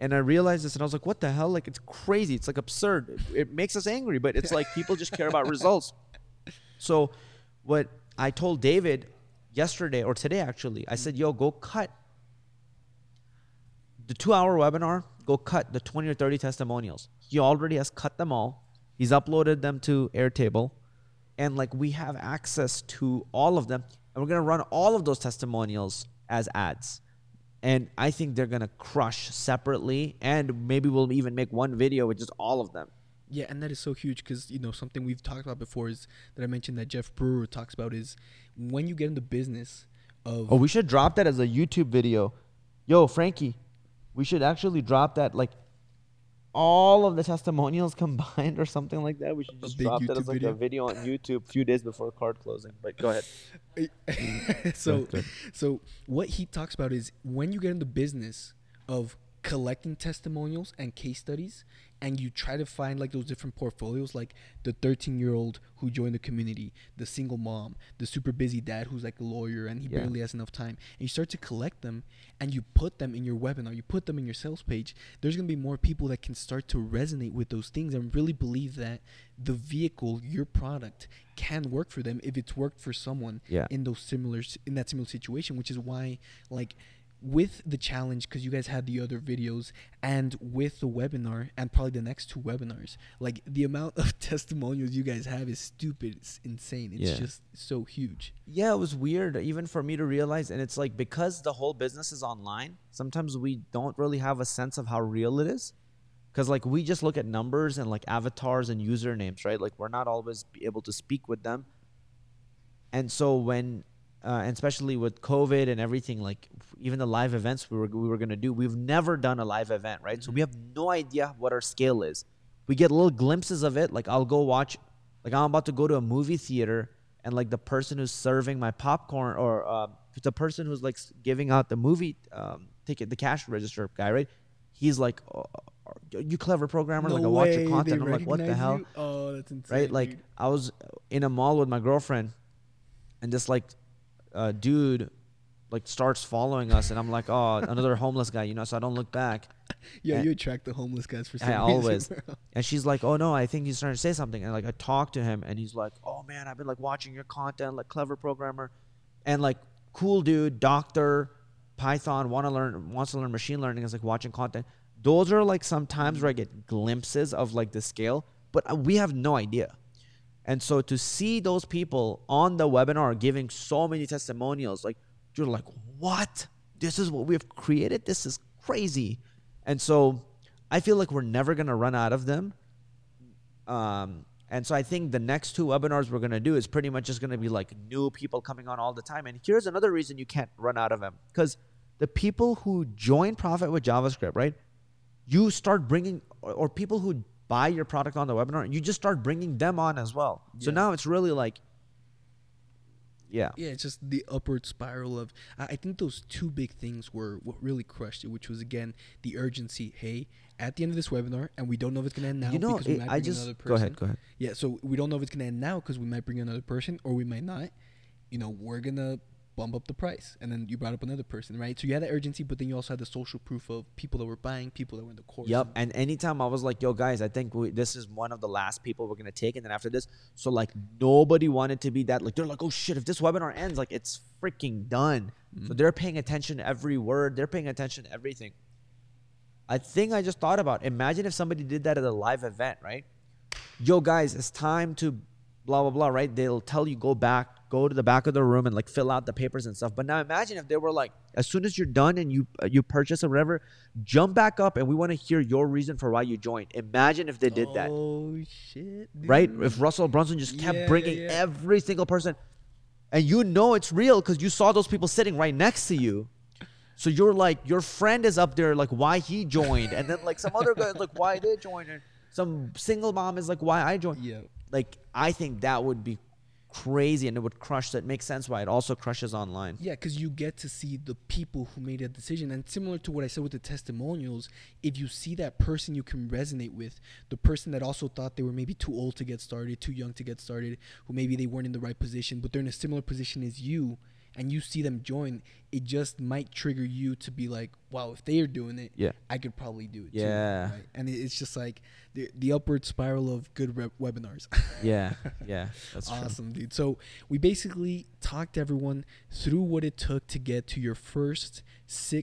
and i realized this and i was like what the hell like it's crazy it's like absurd it, it makes us angry but it's like people just care about results <laughs> so what i told david yesterday or today actually i said yo go cut the two hour webinar, go cut the 20 or 30 testimonials. He already has cut them all. He's uploaded them to Airtable. And like we have access to all of them. And we're to run all of those testimonials as ads. And I think they're to crush separately. And maybe we'll even make one video with just all of them. Yeah, and that is so huge because you know something we've talked about before is that I mentioned that Jeff Brewer talks about is when you get in the business of Oh, we should drop that as a YouTube video. Yo, Frankie, we should actually drop that like all of the testimonials <laughs> combined or something like that. We should just big drop that as like video? a video on YouTube a few days before card closing. But go ahead. <laughs> so Good, good. so what he talks about is when you get in the business of collecting testimonials and case studies and you try to find like those different portfolios like the 13 year old who joined the community the single mom the super busy dad who's like a lawyer and he Yeah. barely has enough time and you start to collect them and you put them in your webinar you put them in your sales page there's going to be more people that can start to resonate with those things and really believe that the vehicle your product can work for them if it's worked for someone Yeah. in those similar in that similar situation which is why like with the challenge because you guys had the other videos and with the webinar and probably the next two webinars like the amount of <laughs> testimonials you guys have is stupid it's insane it's Yeah. just so huge yeah, it was weird even for me to realize. And it's like because the whole business is online, sometimes we don't really have a sense of how real it is. Because like we just look at numbers and like avatars and usernames, right? Like we're not always be able to speak with them. And so when, uh, and especially with COVID and everything, like even the live events we were we were gonna do, we've never done a live event, right? So we have no idea what our scale is. We get little glimpses of it. Like I'll go watch, like I'm about to go to a movie theater, and like the person who's serving my popcorn or uh, the person who's like giving out the movie um, ticket, the cash register guy, right? He's like, oh, "You clever programmer! like I watch your content." I'm like, "What the hell?" oh that's insane right? Like I was in a mall with my girlfriend, and just like uh, dude like starts following us, and I'm like, oh, <laughs> another homeless guy, you know. So I don't look back, yeah and- you attract the homeless guys for some I reason, always. bro. and she's like, oh no, I think he's trying to say something, and like I talk to him, and he's like, oh man, I've been like watching your content, like clever programmer, and like cool dude, doctor, Python, want to learn, wants to learn machine learning, is like watching content. Those are like sometimes where I get glimpses of like the scale, but uh, we have no idea. And so to see those people on the webinar giving so many testimonials, like you're like, what? This is what we've created. This is crazy. And so I feel like we're never gonna run out of them. Um, and so I think the next two webinars we're gonna do is pretty much just gonna be like new people coming on all the time. And here's another reason you can't run out of them because the people who join Profit with JavaScript, right? You start bringing, or, or people who buy your product on the webinar, and you just start bringing them on as well. So now it's really like, yeah, yeah it's just the upward spiral of I, think those two big things were what really crushed it which was again the urgency hey at the end of this webinar and we don't know if it's going to end now you know, because we it, might I bring another just person go ahead, go ahead. Yeah, so we don't know if it's gonna end now because we might bring another person or we might not. You know, we're gonna bump up the price, and then you brought up another person, right? So you had the urgency, but then you also had the social proof of people that were buying, people that were in the course. Yep. And anytime I was like, yo, guys, I think we, this is one of the last people we're going to take. And then after this, so like nobody wanted to be that. Like, they're like, oh shit, if this webinar ends, like it's freaking done. Mm-hmm. So they're paying attention to every word, they're paying attention to everything. A thing I just thought about imagine if somebody did that at a live event, right? Yo, guys, it's time to blah, blah, blah, right? They'll tell you go back, go to the back of the room and like fill out the papers and stuff. But now imagine if they were like, as soon as you're done and you uh, you purchase or whatever, jump back up and we want to hear your reason for why you joined. Imagine if they did that, Oh shit! right? If Russell Brunson just kept Yeah, yeah, bringing yeah. every single person, and you know it's real because you saw those people sitting right next to you. So you're like, your friend is up there, like why he joined, and then like some other guy like why they joined, and some single mom is like why I joined. Yeah. Like I think that would be crazy, and it would crush. That makes sense why it also crushes online. Yeah, because you get to see the people who made that decision. And similar to what I said with the testimonials, if you see that person you can resonate with, the person that also thought they were maybe too old to get started, too young to get started, who maybe they weren't in the right position, but they're in a similar position as you, and you see them join, it just might trigger you to be like, wow, if they are doing it, Yeah. I could probably do it Yeah. too. Right? And it's just like the, the upward spiral of good re- webinars. <laughs> Yeah, <laughs> yeah, that's true. awesome, dude. So we basically talked everyone through what it took to get to your first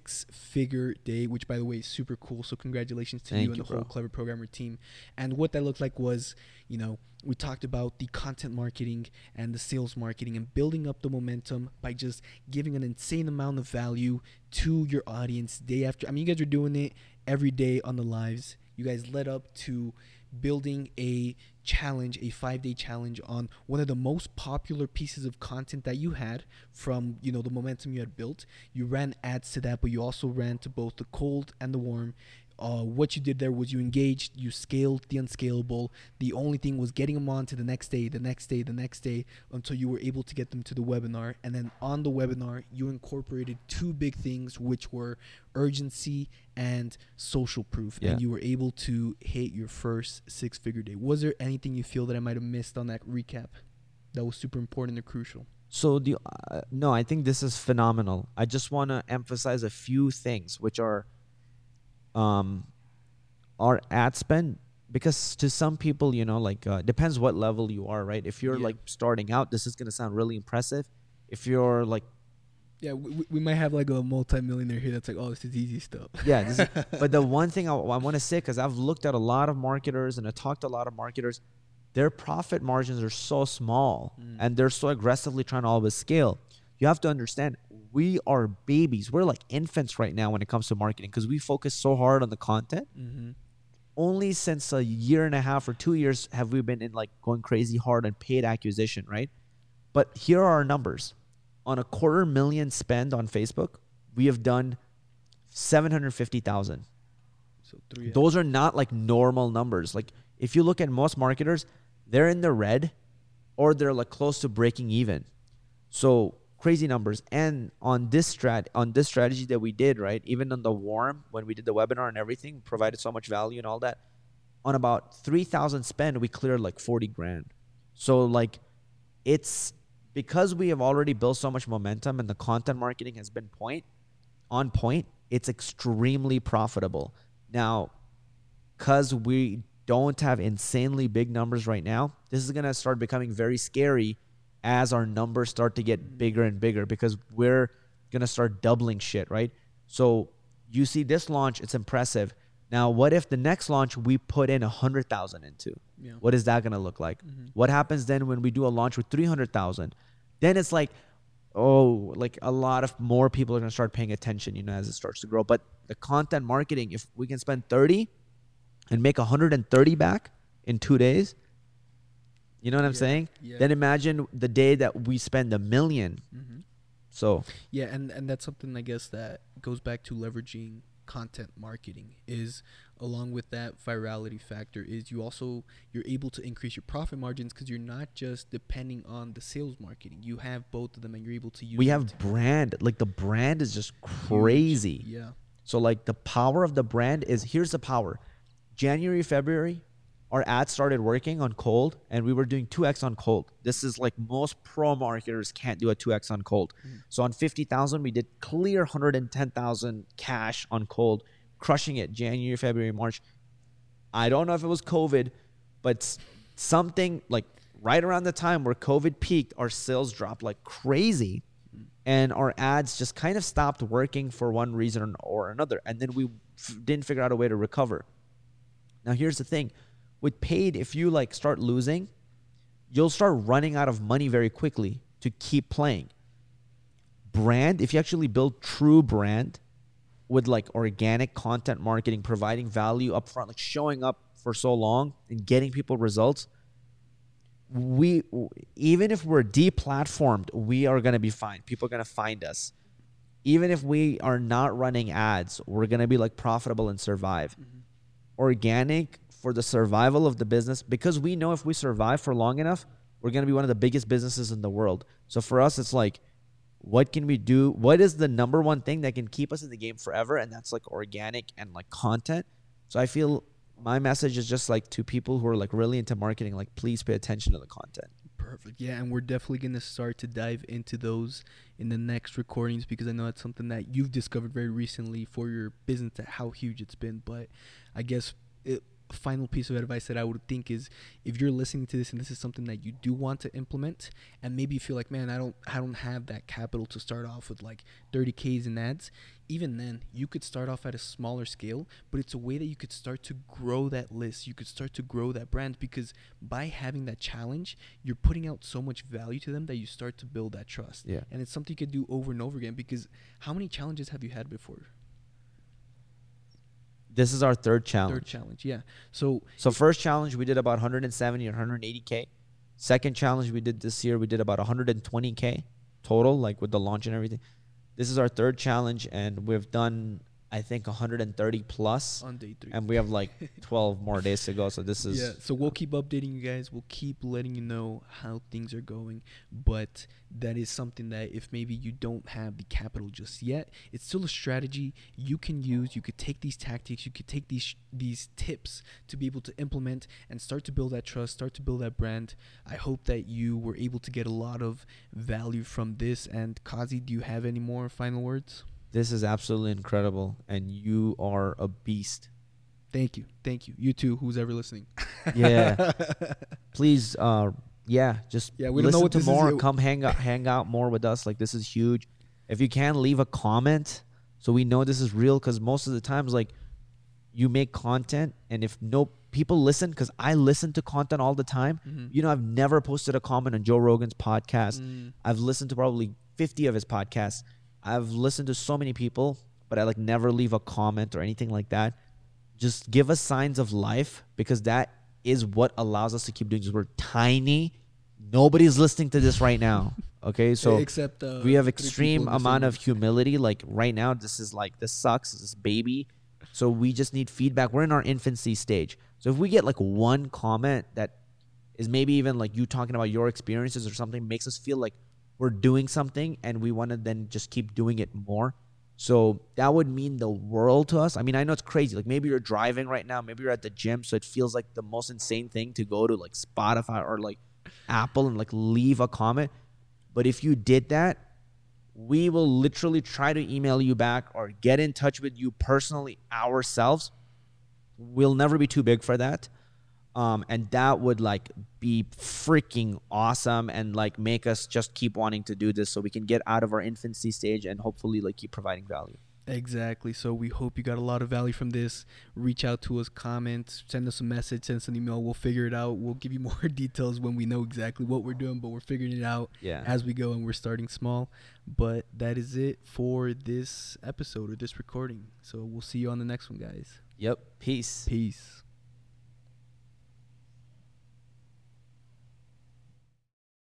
six-figure day, which, by the way, is super cool. So congratulations to Thank you and you, the whole. Clever Programmer team. And what that looked like was, you know, we talked about the content marketing and the sales marketing and building up the momentum by just giving an insane amount of value to your audience day after. I mean, you guys are doing it every day on the lives. You guys led up to building a challenge, a five day challenge on one of the most popular pieces of content that you had from, you know, the momentum you had built. You ran ads to that, but you also ran to both the cold and the warm. Uh, what you did there was you engaged, you scaled the unscalable. The only thing was getting them on to the next day, the next day, the next day, until you were able to get them to the webinar. And then on the webinar, you incorporated two big things, which were urgency and social proof. Yeah. And you were able to hit your first six figure day. Was there anything you feel that I might have missed on that recap that was super important or crucial? So the uh, no, I think this is phenomenal. I just want to emphasize a few things, which are, um, our ad spend because to some people, you know, like uh, depends what level you are, right? If you're Yeah. like starting out, this is gonna sound really impressive. If you're like, Yeah, we, we- might have like a multi-millionaire here that's like, oh, this is easy stuff. yeah, is, <laughs> but the one thing I, I want to say, because I've looked at a lot of marketers and I talked to a lot of marketers, their profit margins are so small Mm. and they're so aggressively trying to always scale. You have to understand, we are babies. We're like infants right now when it comes to marketing because we focus so hard on the content. mm-hmm. Only since a year and a half or two years have we been in like going crazy hard on paid acquisition, right? But here are our numbers. On a quarter million spend on Facebook, we have done 750,000 So three. those are not like normal numbers. Like if you look at most marketers, they're in the red or they're like close to breaking even. So crazy numbers. And on this strat on this strategy that we did, right? Even on the warm when we did the webinar and everything, provided so much value and all that. On about 3000 spend, we cleared like 40 grand. So like it's because we have already built so much momentum and the content marketing has been point on point, it's extremely profitable. Now, because we don't have insanely big numbers right now, this is to start becoming very scary as our numbers start to get bigger and bigger because we're going to start doubling shit, right? So you see this launch, it's impressive. Now, what if the next launch we put in a 100,000 into? Yeah. What is that going to look like? Mhm. What happens then when we do a launch with 300,000? Then it's like, oh, like a lot of more people are going to start paying attention, you know, as it starts to grow. But the content marketing, if we can spend 30 and make 130 back in two days, you know what I'm Yeah, saying? yeah. Then imagine the day that we spend a 1000000 Mhm. So, Yeah, and and that's something I guess that goes back to leveraging content marketing is along with that virality factor is you also you're able to increase your profit margins because you're not just depending on the sales marketing. You have both of them and you're able to use we have brand. Like the brand is just crazy. yeah. So like the power of the brand is here's the power. January, February, our ads started working on cold and we were doing 2x on cold. This is like most pro marketers can't do a 2x on cold. Mm. So on 50,000 we did clear 110,000 cash on cold, crushing it January, February, March. I don't know if it was COVID, but something like right around the time where COVID peaked, our sales dropped like crazy mm. and our ads just kind of stopped working for one reason or another and then we f- didn't figure out a way to recover now here's the thing with paid if you like start losing you'll start running out of money very quickly to keep playing brand if you actually build true brand with like organic content marketing providing value up front like showing up for so long and getting people results we even if we're deplatformed, we are gonna be fine. People are gonna find us. Even if we are not running ads, we're gonna be like profitable and survive. Mm-hmm. Organic for the survival of the business because we know if we survive for long enough, we're gonna be one of the biggest businesses in the world. So for us, it's like, what can we do? What is the number one thing that can keep us in the game forever? And that's like organic and like content. So I feel my message is just like to people who are like really into marketing, like please pay attention to the content. Perfect. Yeah, and we're definitely going to start to dive into those in the next recordings because I know it's something that you've discovered very recently for your business how huge it's been. But I guess it, final piece of advice that I would think is if you're listening to this and this is something that you do want to implement and maybe you feel like man I don't I don't have that capital to start off with like 30k's in ads even then you could start off at a smaller scale but it's a way that you could start to grow that list. You could start to grow that brand because by having that challenge you're putting out so much value to them that you start to build that trust. Yeah. and it's something you could do over and over again because how many challenges have you had before This is our third challenge. third challenge yeah so So first challenge we did about 170 or 180k. Second challenge we did this year we did about 120k total, like with the launch and everything. This is our third challenge, and we've done I think 130 plus, on day three. and we have like 12 more days to go. So this is yeah, so we'll keep updating you guys. We'll keep letting you know how things are going. But that is something that if maybe you don't have the capital just yet, it's still a strategy you can use. You could take these tactics, you could take these these tips to be able to implement and start to build that trust, start to build that brand. I hope that you were able to get a lot of value from this. And Qazi, do you have any more final words? This is absolutely incredible, and you are a beast. Thank you, thank you. You too, who's ever listening. Yeah. <laughs> Please, uh, yeah, just Yeah, we don't know listen what to this is more. Come hang out, hang out more with us. Like this is huge. If you can, leave a comment so we know this is real. Because most of the times, like you make content, and if no people listen, because I listen to content all the time. Mhm. You know, I've never posted a comment on Joe Rogan's podcast. Mm. I've listened to probably 50 of his podcasts. I've listened to so many people, but I like never leave a comment or anything like that. Just give us signs of life because that is what allows us to keep doing this. We're tiny. Nobody's listening to this right now. Okay, <laughs> so except uh, we have extreme people in the amount of humility. Like right now, this is like this sucks. This baby. So we just need feedback. We're in our infancy stage. So if we get like one comment that is maybe even like you talking about your experiences or something makes us feel like we're doing something and we want to then just keep doing it more. So that would mean the world to us. I mean, I know it's crazy. Like maybe you're driving right now, maybe you're at the gym, so it feels like the most insane thing to go to like Spotify or like Apple and like leave a comment. But if you did that, we will literally try to email you back or get in touch with you personally ourselves. We'll never be too big for that. Um, and that would like be freaking awesome and like make us just keep wanting to do this so we can get out of our infancy stage and hopefully like keep providing value. Exactly. So we hope you got a lot of value from this. Reach out to us, comment, send us a message, send us an email. We'll figure it out. We'll give you <laughs> more details when we know exactly what we're doing, but we're figuring it out Yeah. as we go and we're starting small. But that is it for this episode or this recording. So we'll see you on the next one, guys. Yep. Peace. Peace.